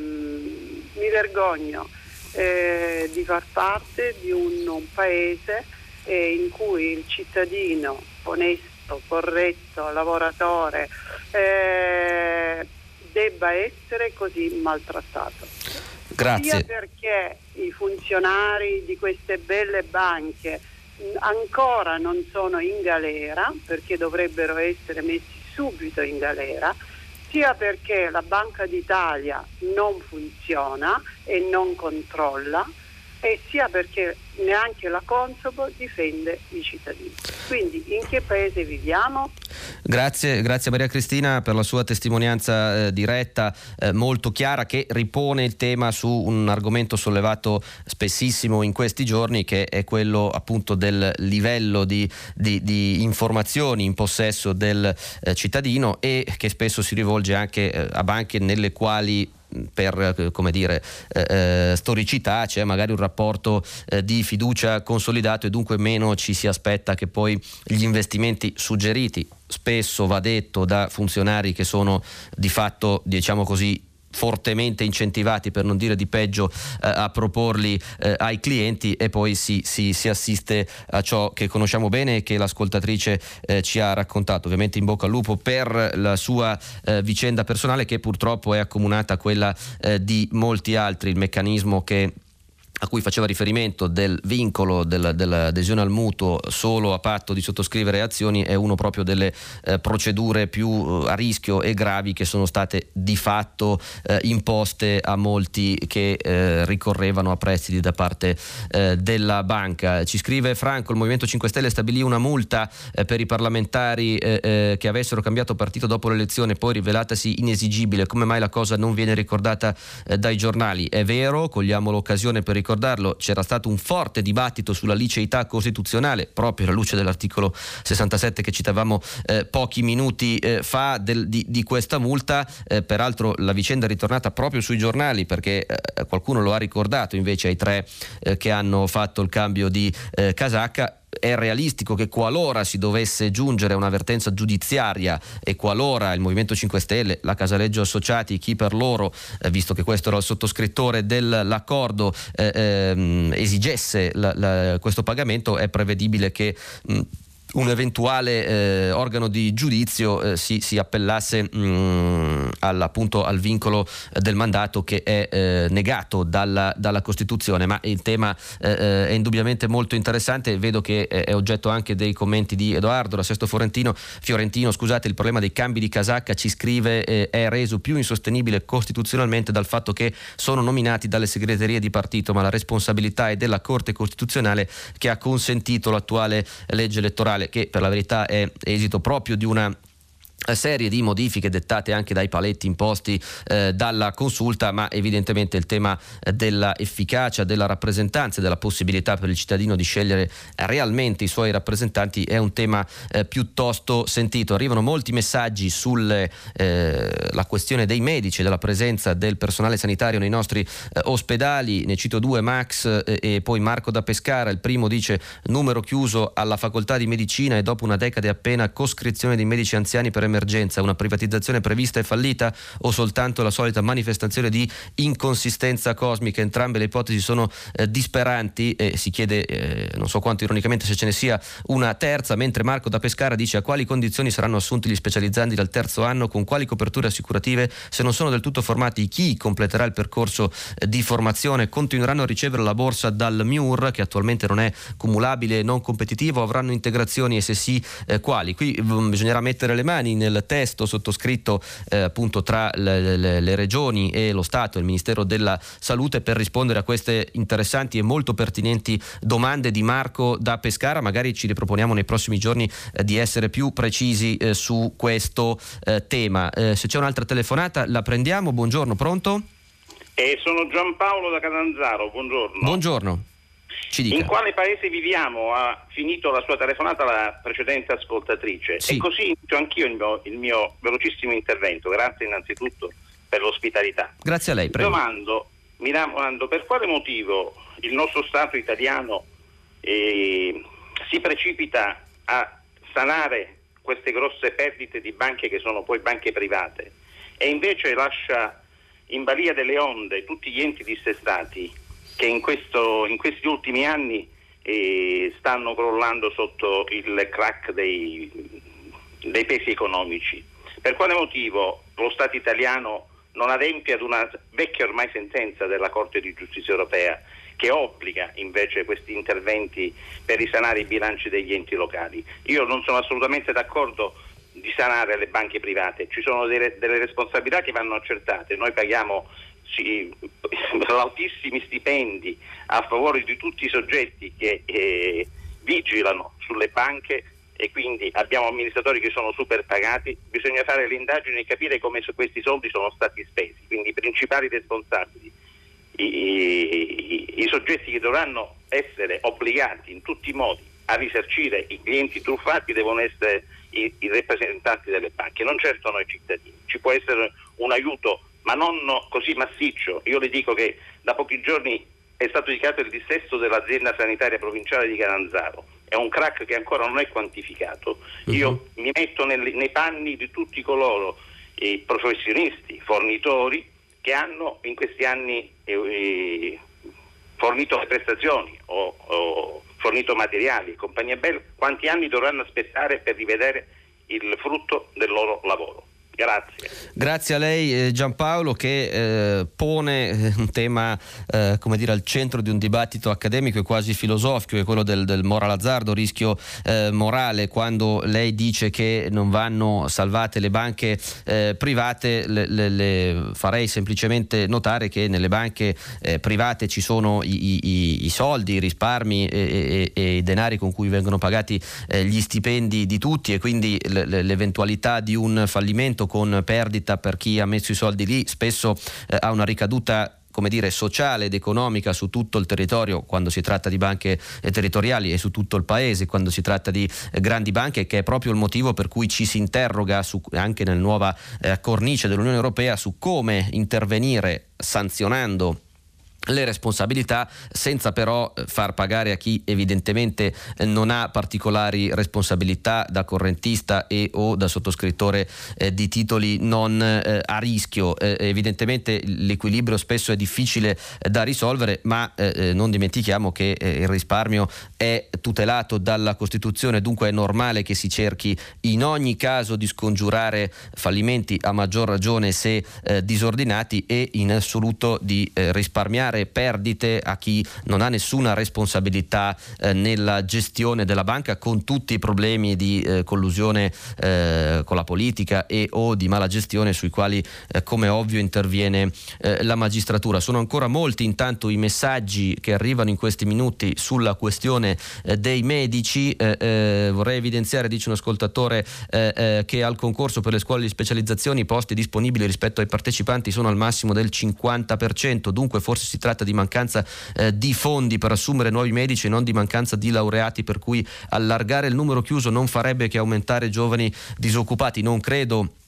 mi vergogno eh, di far parte di un, un paese eh, in cui il cittadino onesto, corretto, lavoratore eh, debba essere così maltrattato.
Grazie.
Sia perché i funzionari di queste belle banche ancora non sono in galera perché dovrebbero essere messi subito in galera sia perché la Banca d'Italia non funziona e non controlla e sia perché neanche la Consobo difende i cittadini. Quindi in che paese viviamo?
Grazie, grazie Maria Cristina per la sua testimonianza eh, diretta, eh, molto chiara, che ripone il tema su un argomento sollevato spessissimo in questi giorni, che è quello appunto del livello di, di, di informazioni in possesso del eh, cittadino e che spesso si rivolge anche eh, a banche nelle quali per eh, come dire, eh, eh, storicità c'è magari un rapporto eh, di fiducia consolidato e dunque meno ci si aspetta che poi gli investimenti suggeriti spesso va detto da funzionari che sono di fatto diciamo così fortemente incentivati, per non dire di peggio, eh, a proporli eh, ai clienti e poi si, si, si, assiste a ciò che conosciamo bene e che l'ascoltatrice eh, ci ha raccontato. Ovviamente in bocca al lupo per la sua eh, vicenda personale che purtroppo è accomunata a quella eh, di molti altri, il meccanismo che a cui faceva riferimento del vincolo del, dell'adesione al mutuo solo a patto di sottoscrivere azioni è uno proprio delle eh, procedure più eh, a rischio e gravi che sono state di fatto eh, imposte a molti che eh, ricorrevano a prestiti da parte eh, della banca. Ci scrive Franco, il Movimento 5 Stelle stabilì una multa eh, per i parlamentari che avessero cambiato partito dopo l'elezione poi rivelatasi inesigibile. Come mai la cosa non viene ricordata dai giornali? È vero, cogliamo l'occasione per ricordare ricordarlo, c'era stato un forte dibattito sulla liceità costituzionale, proprio alla luce dell'articolo 67 che citavamo eh, pochi minuti eh, fa del, di, di, questa multa. Eh, peraltro la vicenda è ritornata proprio sui giornali perché eh, qualcuno lo ha ricordato invece ai tre eh, che hanno fatto il cambio di eh, casacca è realistico che qualora si dovesse giungere a un'avvertenza giudiziaria e qualora il Movimento 5 Stelle, la Casaleggio Associati, chi per loro, eh, visto che questo era il sottoscrittore dell'accordo, eh, ehm, esigesse la, la, questo pagamento, è prevedibile che mh, un eventuale eh, organo di giudizio eh, si, si, appellasse mh, mm, appunto, al vincolo del mandato che è eh, negato dalla, dalla, Costituzione, ma il tema eh, eh, è indubbiamente molto interessante, vedo che è oggetto anche dei commenti di Edoardo, da Sesto Fiorentino, Fiorentino scusate, il problema dei cambi di casacca ci scrive eh, è reso più insostenibile costituzionalmente dal fatto che sono nominati dalle segreterie di partito, ma la responsabilità è della Corte Costituzionale che ha consentito l'attuale legge elettorale che per la verità è esito proprio di una serie di modifiche dettate anche dai paletti imposti eh, dalla consulta, ma evidentemente il tema eh, dell'efficacia della rappresentanza e della possibilità per il cittadino di scegliere realmente i suoi rappresentanti è un tema eh, piuttosto sentito. Arrivano molti messaggi sulla eh, questione dei medici della presenza del personale sanitario nei nostri eh, ospedali, ne cito due, Max eh, e poi Marco da Pescara, il primo dice numero chiuso alla facoltà di medicina e dopo una decade appena coscrizione di medici anziani per una privatizzazione prevista e fallita o soltanto la solita manifestazione di inconsistenza cosmica? Entrambe le ipotesi sono eh, disperanti e si chiede, eh, non so quanto ironicamente, se ce ne sia una terza, mentre Marco da Pescara dice a quali condizioni saranno assunti gli specializzanti dal terzo anno, con quali coperture assicurative, se non sono del tutto formati chi completerà il percorso eh, di formazione, continueranno a ricevere la borsa dal MIUR che attualmente non è cumulabile e non competitivo, avranno integrazioni e se sì eh, quali? Qui mm, bisognerà mettere le mani nel testo sottoscritto eh, appunto tra le, le, le, regioni e lo Stato e il Ministero della Salute per rispondere a queste interessanti e molto pertinenti domande di Marco da Pescara. Magari ci riproponiamo nei prossimi giorni eh, di essere più precisi eh, su questo eh, tema. Eh, se c'è un'altra telefonata la prendiamo. Buongiorno, pronto?
Eh, sono Giampaolo da Catanzaro, buongiorno.
Buongiorno.
In quale paese viviamo? Ha finito la sua telefonata la precedente ascoltatrice. Sì. E così inizio anch'io il mio, il mio, velocissimo intervento. Grazie innanzitutto per l'ospitalità.
Grazie a lei, prego.
Domando, mi domando per quale motivo il nostro Stato italiano eh, si precipita a sanare queste grosse perdite di banche che sono poi banche private e invece lascia in balia delle onde tutti gli enti dissestati che in, questo, in questi ultimi anni eh, stanno crollando sotto il crack dei, dei pesi economici. Per quale motivo lo Stato italiano non adempie ad una vecchia ormai sentenza della Corte di Giustizia europea che obbliga invece questi interventi per risanare i bilanci degli enti locali. Io non sono assolutamente d'accordo di sanare le banche private, ci sono delle, delle responsabilità che vanno accertate, noi paghiamo sì, altissimi stipendi a favore di tutti i soggetti che eh, vigilano sulle banche e quindi abbiamo amministratori che sono super pagati, bisogna fare le indagini e capire come questi soldi sono stati spesi, quindi i principali responsabili, i, i, i soggetti che dovranno essere obbligati in tutti i modi a risarcire i clienti truffati devono essere i, i rappresentanti delle banche, non certo noi cittadini. Ci può essere un aiuto ma non così massiccio. Io le dico che da pochi giorni è stato dichiarato il dissesto dell'azienda sanitaria provinciale di Caranzaro. È un crack che ancora non è quantificato. Uh-huh. Io mi metto nel, nei panni di tutti coloro, i professionisti, fornitori, che hanno in questi anni eh, eh, fornito le prestazioni o, o fornito materiali, compagnia bella, quanti anni dovranno aspettare per rivedere il frutto del loro lavoro. Grazie.
Grazie a lei eh, Giampaolo che eh, pone eh, un tema eh, come dire, al centro di un dibattito accademico e quasi filosofico, è quello del, del moral azzardo, rischio eh, morale, quando lei dice che non vanno salvate le banche eh, private, le, le, le farei semplicemente notare che nelle banche private ci sono i, i, i soldi, i risparmi e, e, e, i denari con cui vengono pagati gli stipendi di tutti e quindi l'eventualità di un fallimento con perdita per chi ha messo i soldi lì, spesso eh, ha una ricaduta come dire, sociale ed economica su tutto il territorio quando si tratta di banche eh, territoriali e su tutto il paese quando si tratta di eh, grandi banche che è proprio il motivo per cui ci si interroga su, anche nella nuova eh, cornice dell'Unione Europea su come intervenire sanzionando le responsabilità senza però eh, far pagare a chi evidentemente eh, non ha particolari responsabilità da correntista e o da sottoscrittore eh, di titoli non eh, a rischio. Eh, evidentemente l'equilibrio spesso è difficile eh, da risolvere, ma non dimentichiamo che il risparmio è tutelato dalla Costituzione, dunque è normale che si cerchi in ogni caso di scongiurare fallimenti a maggior ragione se disordinati e in assoluto di risparmiare creare perdite a chi non ha nessuna responsabilità eh, nella gestione della banca con tutti i problemi di eh, collusione eh, con la politica e o di mala gestione sui quali eh, come ovvio interviene eh, la magistratura. Sono ancora molti intanto i messaggi che arrivano in questi minuti sulla questione eh, dei medici. vorrei evidenziare, dice un ascoltatore, che al concorso per le scuole di specializzazione i posti disponibili rispetto ai partecipanti sono al massimo del 50%, dunque forse si tratta di mancanza eh, di fondi per assumere nuovi medici e non di mancanza di laureati, per cui allargare il numero chiuso non farebbe che aumentare giovani disoccupati. Non credo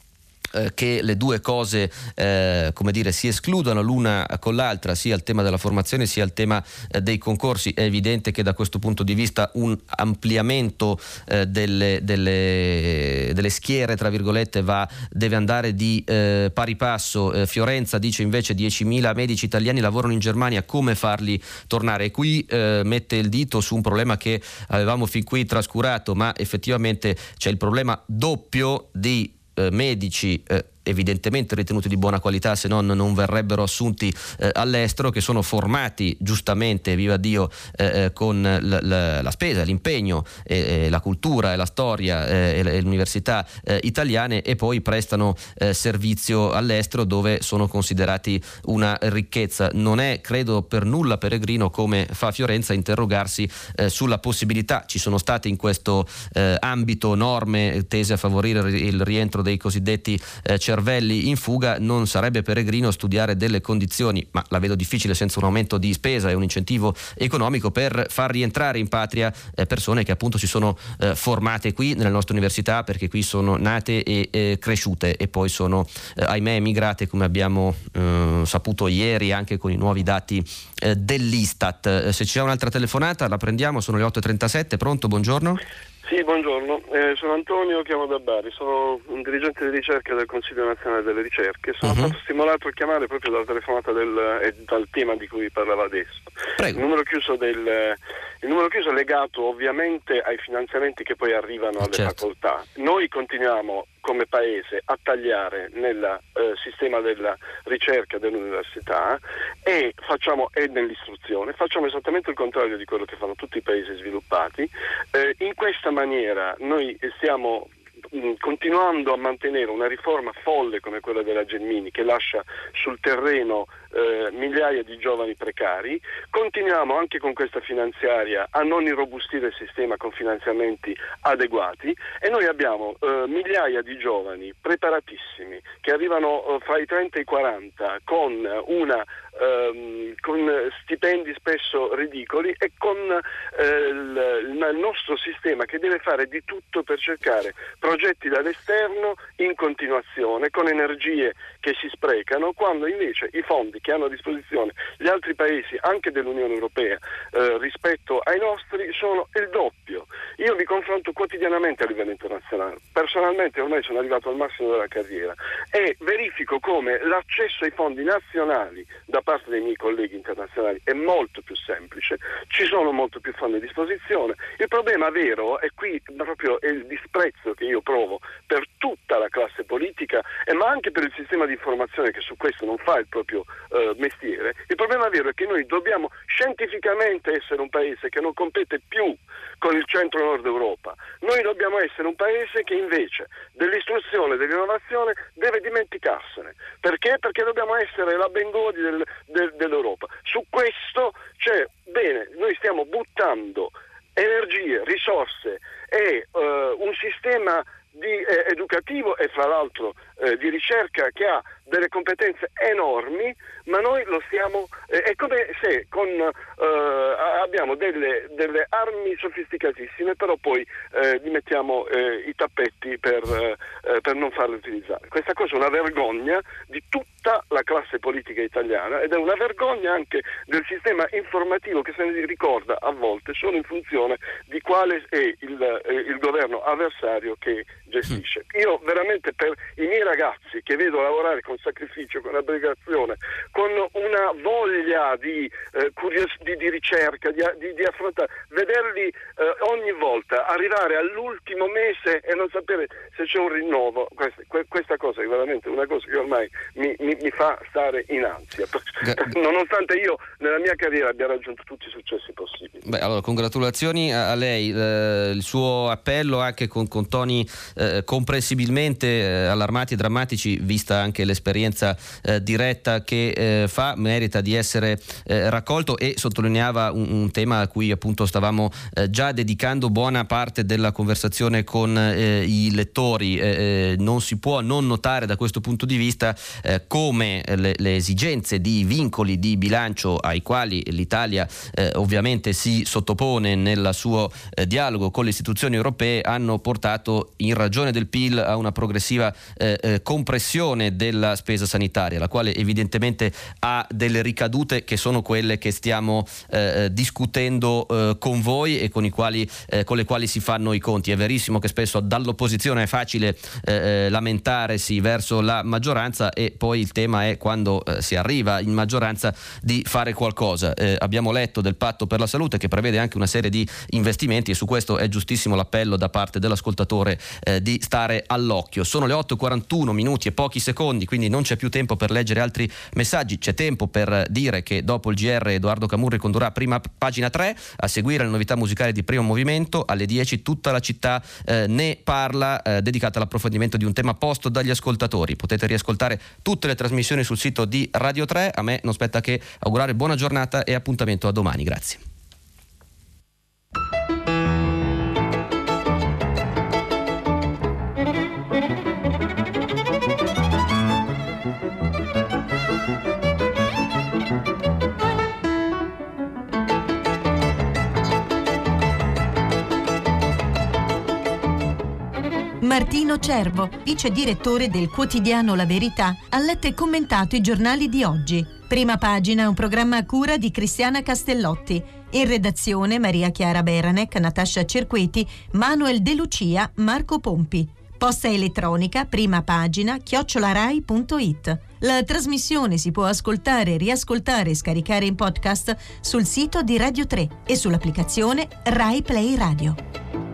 eh, che le due cose eh, come dire, si escludano l'una con l'altra, sia il tema della formazione sia il tema eh, dei concorsi. È evidente che da questo punto di vista un ampliamento eh, delle, delle, delle, schiere tra virgolette va, deve andare di eh, pari passo. Fiorenza dice invece 10.000 medici italiani lavorano in Germania, come farli tornare? E qui mette il dito su un problema che avevamo fin qui trascurato, ma effettivamente c'è il problema doppio di medici eh, evidentemente ritenuti di buona qualità, se no non verrebbero assunti eh, all'estero, che sono formati giustamente, viva Dio, eh, eh con l- l- la spesa, l'impegno, la cultura e la storia eh, e le università eh, italiane e poi prestano eh, servizio all'estero dove sono considerati una ricchezza. Non è, credo, per nulla peregrino come fa Fiorenza interrogarsi sulla possibilità, ci sono state in questo ambito norme tese a favorire il rientro dei cosiddetti cervelli cervelli in fuga non sarebbe peregrino studiare delle condizioni, ma la vedo difficile senza un aumento di spesa e un incentivo economico per far rientrare in patria eh, persone che appunto si sono eh, formate qui nelle nostre università perché qui sono nate e eh, cresciute e poi sono ahimè emigrate come abbiamo saputo ieri anche con i nuovi dati dell'Istat. se c'è un'altra telefonata la prendiamo, sono le 8.37, pronto, buongiorno.
Sì, buongiorno, eh, sono Antonio, chiamo da Bari, sono un dirigente di ricerca del Consiglio nazionale delle ricerche. Sono uh-huh. stato stimolato a chiamare proprio dalla telefonata del, e dal tema di cui parlava adesso. Il numero, del, il numero, chiuso è legato ovviamente ai finanziamenti che poi arrivano alle certo. facoltà. Noi continuiamo come paese a tagliare nel eh, sistema della ricerca dell'università e, facciamo, e nell'istruzione, facciamo esattamente il contrario di quello che fanno tutti i paesi sviluppati. Eh, in questa maniera noi stiamo mm, continuando a mantenere una riforma folle come quella della Gelmini che lascia sul terreno eh, migliaia di giovani precari. Continuiamo anche con questa finanziaria a non irrobustire il sistema con finanziamenti adeguati e noi abbiamo eh, migliaia di giovani preparatissimi che arrivano eh, fra i 30 e i 40 con una ehm, con stipendi spesso ridicoli e con eh, il, il, nostro sistema che deve fare di tutto per cercare progetti dall'esterno in continuazione, con energie che si sprecano, quando invece i fondi che hanno a disposizione gli altri paesi, anche dell'Unione Europea, eh, rispetto ai nostri, sono il doppio. Io mi confronto quotidianamente a livello internazionale. Personalmente ormai sono arrivato al massimo della carriera e verifico come l'accesso ai fondi nazionali da parte dei miei colleghi internazionali è molto più semplice, ci sono molto più fondi a disposizione. Il problema vero è qui proprio il disprezzo che io provo per tutta la classe politica e ma anche per il sistema di informazione che su questo non fa il proprio eh, mestiere. Il problema vero è che noi dobbiamo scientificamente essere un paese che non compete più con il centro-nord Europa. Noi dobbiamo essere un paese che invece dell'istruzione e dell'innovazione deve dimenticarsene. Perché? Perché dobbiamo essere la Bengodi del, del, dell'Europa. Su questo c'è, bene, noi stiamo buttando energie, risorse e uh, un sistema di, eh, educativo e fra l'altro eh, di ricerca che ha delle competenze enormi, ma noi lo stiamo. Eh, è come se con, eh, abbiamo delle, delle, armi sofisticatissime, però poi eh, gli mettiamo eh, i tappetti per, per, non farle utilizzare. Questa cosa è una vergogna di tutta la classe politica italiana ed è una vergogna anche del sistema informativo che se ne ricorda a volte solo in funzione di quale è il, il governo avversario che gestisce. Io veramente per i miei ragazzi che vedo lavorare con sacrificio, con abnegazione, con una voglia di, eh, curios- di, di ricerca, di, di, affrontare, vederli eh, ogni volta arrivare all'ultimo mese e non sapere se c'è un rinnovo, questa, questa cosa è veramente una cosa che ormai mi, mi, mi fa stare in ansia, nonostante io nella mia carriera abbia raggiunto tutti i successi possibili.
Beh, allora, congratulazioni a, a lei, eh, il suo appello anche con, con toni eh, comprensibilmente eh, allarmati e drammatici, vista anche l'esperienza eh, diretta che eh, fa, merita di essere eh, raccolto e sottolineava un, un, tema a cui appunto stavamo eh, già dedicando buona parte della conversazione con i lettori. non si può non notare da questo punto di vista come le, le, esigenze di vincoli di bilancio ai quali l'Italia ovviamente si sottopone nel suo dialogo con le istituzioni europee hanno portato in ragione del PIL a una progressiva eh, eh, compressione della spesa sanitaria, la quale evidentemente ha delle ricadute che sono quelle che stiamo eh, eh discutendo eh, con voi e con, quali, eh, con, le quali si fanno i conti. È verissimo che spesso dall'opposizione è facile lamentarsi verso la maggioranza e poi il tema è quando si arriva in maggioranza di fare qualcosa. abbiamo letto del patto per la salute che prevede anche una serie di investimenti e su questo è giustissimo l'appello da parte dell'ascoltatore di stare all'occhio. Sono le 8.41 minuti e pochi secondi, quindi non c'è più tempo per leggere altri messaggi, c'è tempo per dire che dopo il GR Edoardo Camurri condurrà prima pagina 3, a seguire le novità musicali di primo movimento, alle 10 tutta la città eh, ne parla, eh, dedicata all'approfondimento di un tema posto dagli ascoltatori. Potete riascoltare tutte le trasmissioni sul sito di Radio 3, a me non spetta che augurare buona giornata e appuntamento a domani, grazie.
Martino Cervo, vice direttore del quotidiano La Verità, ha letto e commentato i giornali di oggi. Prima pagina, un programma a cura di Cristiana Castellotti. In redazione Maria Chiara Beranec, Natascia Cerqueti, Manuel De Lucia, Marco Pompi. Posta elettronica, prima pagina, chiocciolarai.it. La trasmissione si può ascoltare, riascoltare e scaricare in podcast sul sito di Radio 3 e sull'applicazione Rai Play Radio.